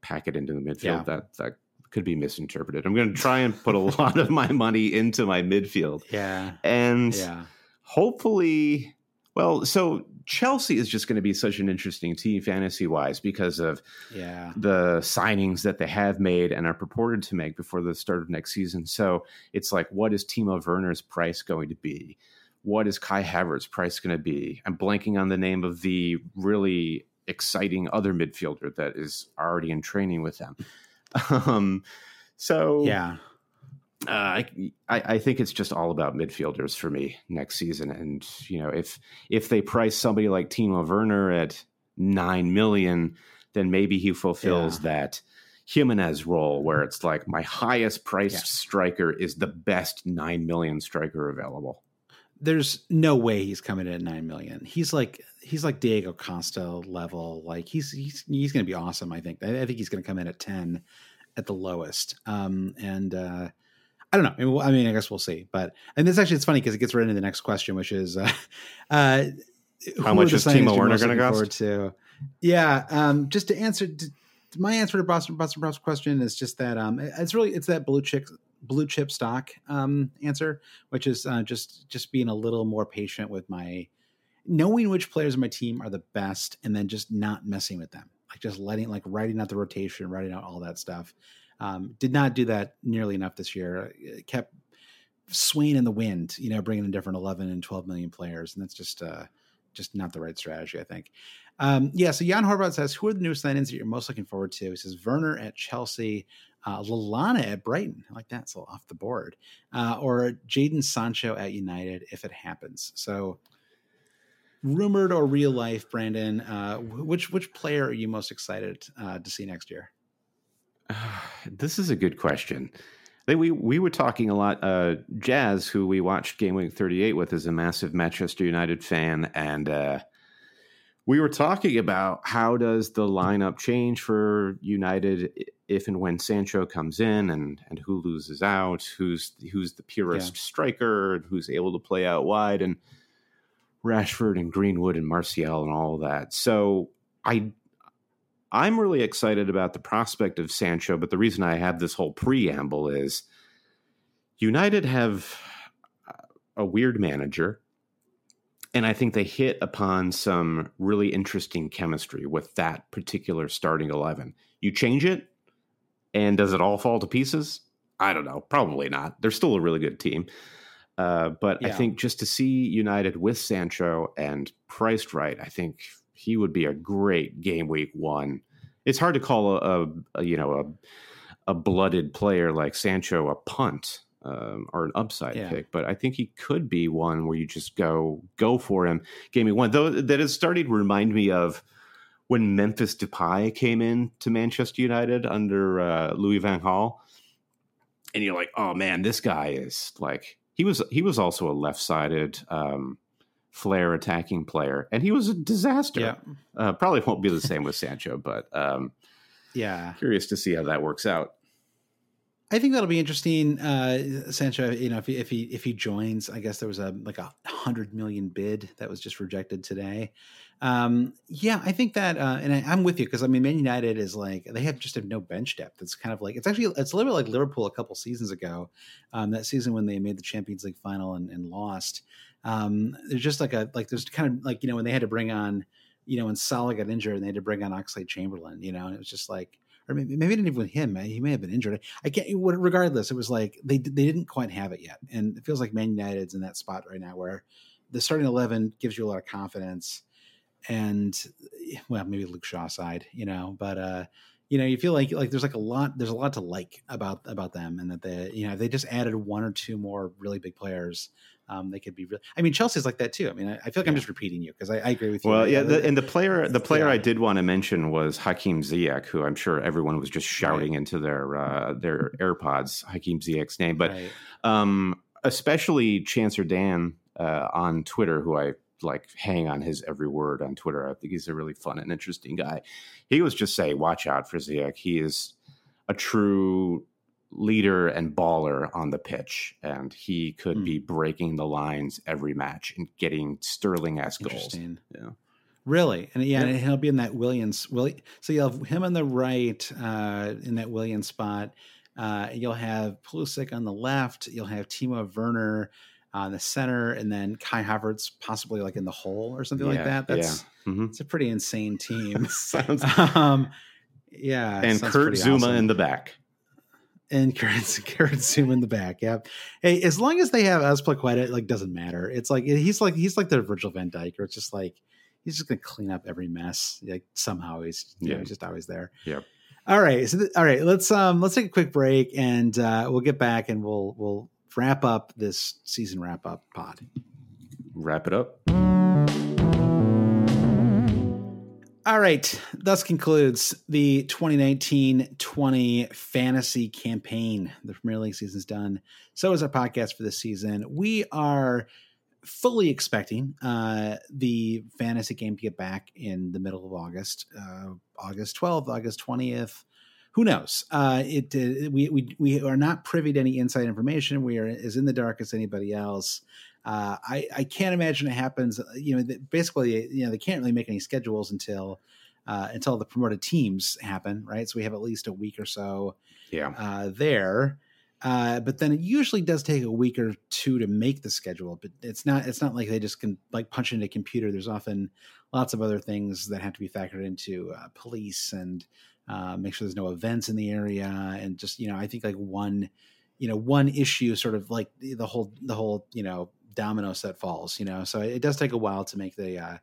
Pack it into the midfield. Yeah. That that could be misinterpreted. I'm going to try and put a lot of my money into my midfield.
Yeah.
And
yeah.
hopefully, well, so Chelsea is just going to be such an interesting team fantasy wise because of
yeah.
the signings that they have made and are purported to make before the start of next season. So it's like, what is Timo Werner's price going to be? What is Kai Havertz's price going to be? I'm blanking on the name of the really exciting other midfielder that is already in training with them. Um, so
yeah,
uh, I, I think it's just all about midfielders for me next season. And you know, if if they price somebody like Timo Werner at nine million, then maybe he fulfills yeah. that Jimenez role where it's like my highest priced yeah. striker is the best nine million striker available.
There's no way he's coming in at nine million. He's like he's like Diego Costa level. Like he's he's he's going to be awesome. I think. I, I think he's going to come in at ten at the lowest. Um, and uh, I don't know. I mean, I guess we'll see. But and this actually it's funny because it gets right into the next question, which is uh, uh,
how much is Timo Werner going to cost?
To? Yeah, um, just to answer. To, my answer to Boston Boston Bob's question is just that um, it's really it's that blue chip blue chip stock um, answer, which is uh, just just being a little more patient with my knowing which players in my team are the best and then just not messing with them like just letting like writing out the rotation writing out all that stuff um, did not do that nearly enough this year it kept swaying in the wind you know bringing in different 11 and 12 million players and that's just uh just not the right strategy i think um, yeah so jan horvat says who are the newest sign-ins that you're most looking forward to he says werner at chelsea uh, Lallana at Brighton. I like that. So off the board. Uh, or Jadon Sancho at United if it happens. So rumored or real life, Brandon, uh, which which player are you most excited uh, to see next year?
this is a good question. We we were talking a lot. Uh, Jazz, who we watched Game Week 38 with, is a massive Manchester United fan, and uh, we were talking about how does the lineup change for United if and when Sancho comes in, and and who loses out, who's who's the purest yeah. striker, and who's able to play out wide, and Rashford and Greenwood and Martial and all that. So I I'm really excited about the prospect of Sancho, but the reason I have this whole preamble is United have a weird manager. And I think they hit upon some really interesting chemistry with that particular starting 11. You change it, and does it all fall to pieces? I don't know. Probably not. They're still a really good team. Uh, but yeah. I think just to see United with Sancho and priced right, I think he would be a great game week one. It's hard to call a, a, you know a a blooded player like Sancho a punt um, or an upside yeah. pick, but I think he could be one where you just go go for him. Game week one, though, that is starting to remind me of when Memphis Depay came in to Manchester United under uh, Louis Van Gaal, and you're like, oh man, this guy is like he was he was also a left sided um, flair attacking player, and he was a disaster. Yeah. Uh, probably won't be the same with Sancho, but um,
yeah,
curious to see how that works out.
I think that'll be interesting. Uh, Sancho, you know, if he, if he if he joins, I guess there was a like a hundred million bid that was just rejected today. Um, yeah, I think that, uh, and I, am with you because I mean, Man United is like they have just have no bench depth. It's kind of like it's actually it's a little bit like Liverpool a couple seasons ago, um, that season when they made the Champions League final and, and lost. Um, there's just like a like there's kind of like you know when they had to bring on you know when Salah got injured and they had to bring on Oxlade Chamberlain, you know, and it was just like or maybe, maybe didn't even with him. He may have been injured. I can't. Regardless, it was like they they didn't quite have it yet, and it feels like Man United's in that spot right now where the starting eleven gives you a lot of confidence, and well, maybe Luke Shaw side, you know, but uh, you know, you feel like like there's like a lot there's a lot to like about about them, and that they you know they just added one or two more really big players um, they could be really. I mean, Chelsea's like that too. I mean, I, I feel like yeah. I'm just repeating you because I, I, agree with you.
Well, yeah, the, and the player, the player yeah. I did want to mention was Hakim Ziyech, who I'm sure everyone was just shouting right. into their uh, their AirPods Hakim Ziyech's name, but right. um, especially Chancer Dan uh, on Twitter, who I like hang on his every word on Twitter. I think he's a really fun and interesting guy. He was just saying, "Watch out for Ziyech. He is a true leader and baller on the pitch, and he could mm. be breaking the lines every match and getting sterling esque goals.
Yeah. Really, and yeah, yeah, and he'll be in that Williams. Willi- so you'll have him on the right uh, in that Willian spot. Uh, you'll have Pulisic on the left. You'll have Timo Werner on the center, and then Kai Havertz possibly like in the hole or something yeah, like that. That's yeah. mm-hmm. it's a pretty insane team. sounds, um, yeah,
and Kurt Zouma awesome. in the back
and Kurt Zoom in the back. Yeah. Hey, as long as they have Azpilicueta, it like doesn't matter. It's like he's like he's like the Virgil Van Dijk, or it's just like he's just gonna clean up every mess. Like somehow he's yeah. Know, he's just always there.
Yep.
All right. So th- all right, let's um let's take a quick break and uh, we'll get back and we'll we'll wrap up this season wrap up pod.
Wrap it up.
All right. Thus concludes the 2019 20 fantasy campaign. The Premier League season's done. So is our podcast for this season. We are fully expecting uh, the fantasy game to get back in the middle of August, uh, August 12th, August 20th. Who knows? Uh, it, it we, we we are not privy to any inside information. We are as in the dark as anybody else. Uh, I, I can't imagine it happens. Uh, you know, basically, you know, they can't really make any schedules until uh, until the promoted teams happen, right? So we have at least a week or so,
yeah,
uh, there. Uh, but then it usually does take a week or two to make the schedule. But it's not it's not like they just can like punch into a computer. There's often lots of other things that have to be factored into uh, police and make sure there's no events in the area, and just you know, I think like one you know one issue sort of like the whole the whole you know domino set falls, you know. So it does take a while to make the uh,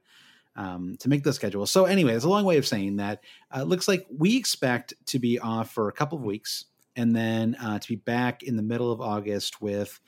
um, to make the schedule. So anyway, it's a long way of saying that. Uh, looks like we expect to be off for a couple of weeks, and then uh, to be back in the middle of August with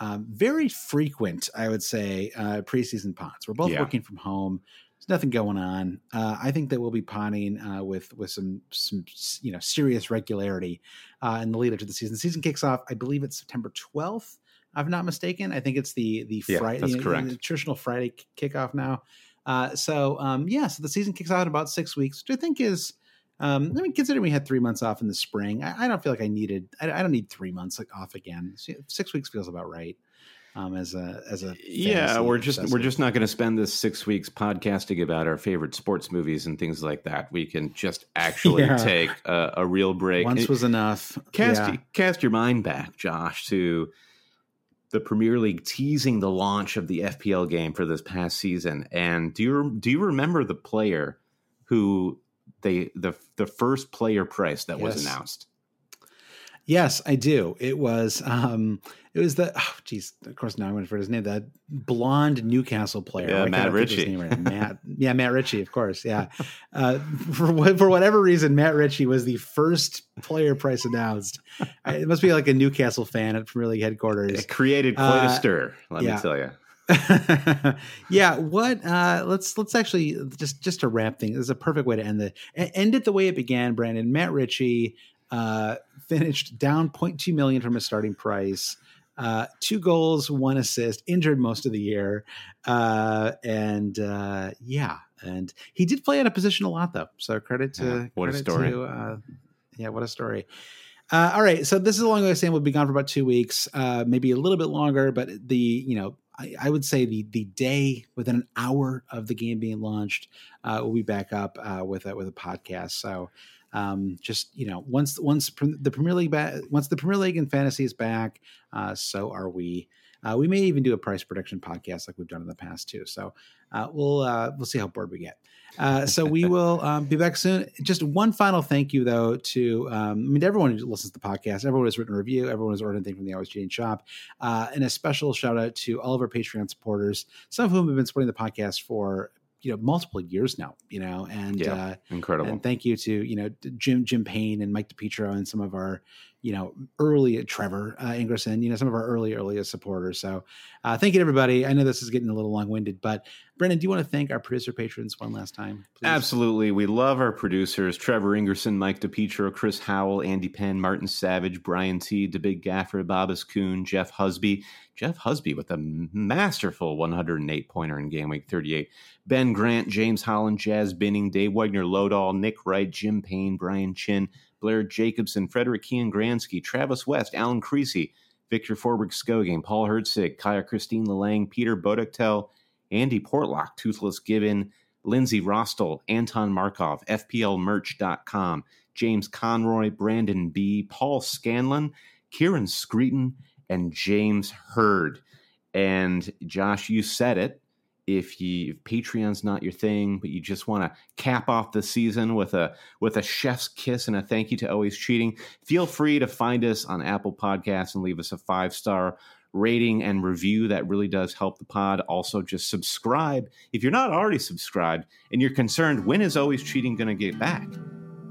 um, very frequent, I would say, uh, preseason pods. We're both
Yeah.
working from home. There's nothing going on. Uh, I think that we'll be potting uh, with with some some you know serious regularity uh, in the lead up to the season. season kicks off, I believe it's September 12th. I'm not mistaken. I think it's the the
Yeah,
Friday,
that's correct.
the traditional Friday kickoff now. Uh, so um, yeah, so the season kicks off in about six weeks, which I think is. Um, I mean, considering we had three months off in the spring, I, I don't feel like I needed. I, I don't need three months off again. Six weeks feels about right. Um, as a as a
Yeah, we're just we're just not going to spend this six weeks podcasting about our favorite sports movies and things like that. We can just actually
Yeah.
take a, a real break.
once
And
was enough.
cast
yeah.
cast your mind back, Josh, to the Premier League teasing the launch of the FPL game for this past season. And do you do you remember the player who they the the first player price that was announced?
Yes, I do. It was um it was the oh geez, of course now I'm going to forget his name, that blonde Newcastle player.
Yeah,
Why
Matt
I think of his
Ritchie.
name right? Matt yeah, Matt Ritchie, of course. Yeah. Uh for for whatever reason, Matt Ritchie was the first player price announced. I- It must be like a Newcastle fan at Premier League headquarters.
It created quite a
Uh,
stir, let
yeah.
me tell you.
yeah what uh let's let's actually just just to wrap things this is a perfect way to end the end it the way it began brandon matt ritchie uh finished down 0.2 million from his starting price uh two goals one assist injured most of the year uh and uh yeah and he did play at a position a lot though so credit to
Yeah, what a story.
to, uh, yeah what a story uh, all right, so this is a long way of saying we'll be gone for about two weeks, uh, maybe a little bit longer. But the you know I, I would say the the day within an hour of the game being launched, uh, we'll be back up uh, with a, with a podcast. So um, just you know once once the Premier League ba- once the Premier League and fantasy is back, uh, so are we. Uh, we may even do a price prediction podcast like we've done in the past too. So uh, we'll uh, we'll see how bored we get. Uh, so we will um, be back soon. Just one final thank you though to um, I mean to everyone who listens to the podcast, everyone who's written a review, everyone who's ordered anything from the Always Cheating Shop, uh, and a special shout out to all of our Patreon supporters, some of whom have been supporting the podcast for you know multiple years now. You know, and
Yeah.
uh,
Incredible.
and thank you to you know Jim Jim Payne and Mike DePietro and some of our you know early Trevor uh, Ingerson, you know some of our early earliest supporters. So uh, thank you to everybody. I know this is getting a little long winded, but Brandon, do you want to thank our producer patrons one last time? please?
Absolutely. We love our producers Trevor Ingerson, Mike DePietro, Chris Howell, Andy Penn, Martin Savage, Brian T., The Big Gaffer, Bobas Kuhn, Jeff Husby. Jeff Husby with a masterful 108 pointer in game week 38. Ben Grant, James Holland, Jazz Binning, Dave Wagner Lodahl, Nick Wright, Jim Payne, Brian Chin, Blair Jacobson, Frederick Kean Gransky, Travis West, Alan Creasy, Victor Forberg Skogame, Paul Hertzig, Kaya Christine Lalang, Peter Bodektel, Andy Portlock, Toothless Gibbon, Lindsay Rostel, Anton Markov, FPLmerch.com, James Conroy, Brandon B., Paul Scanlon, Kieran Screeton, and James Hurd. And Josh, you said it. If you if Patreon's not your thing, but you just want to cap off the season with a with a chef's kiss and a thank you to Always Cheating, feel free to find us on Apple Podcasts and leave us a five star rating and review. That really does help the pod. Also, just subscribe if you're not already subscribed and you're concerned when is Always Cheating going to get back.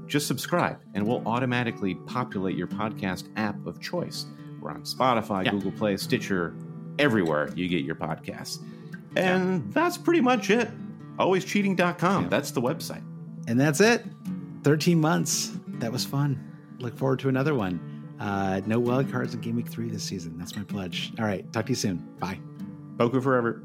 Just subscribe, and we'll automatically populate your podcast app of choice. We're on Spotify,
Yeah.
Google Play, Stitcher, everywhere you get your podcasts. And that's pretty much it. AlwaysCheating.com.
Yeah.
That's the website.
And that's it. 13 months. That was fun. Look forward to another one. Uh, no wild cards in game week three this season. That's my pledge. All right. Talk to you soon. Bye.
Boku forever.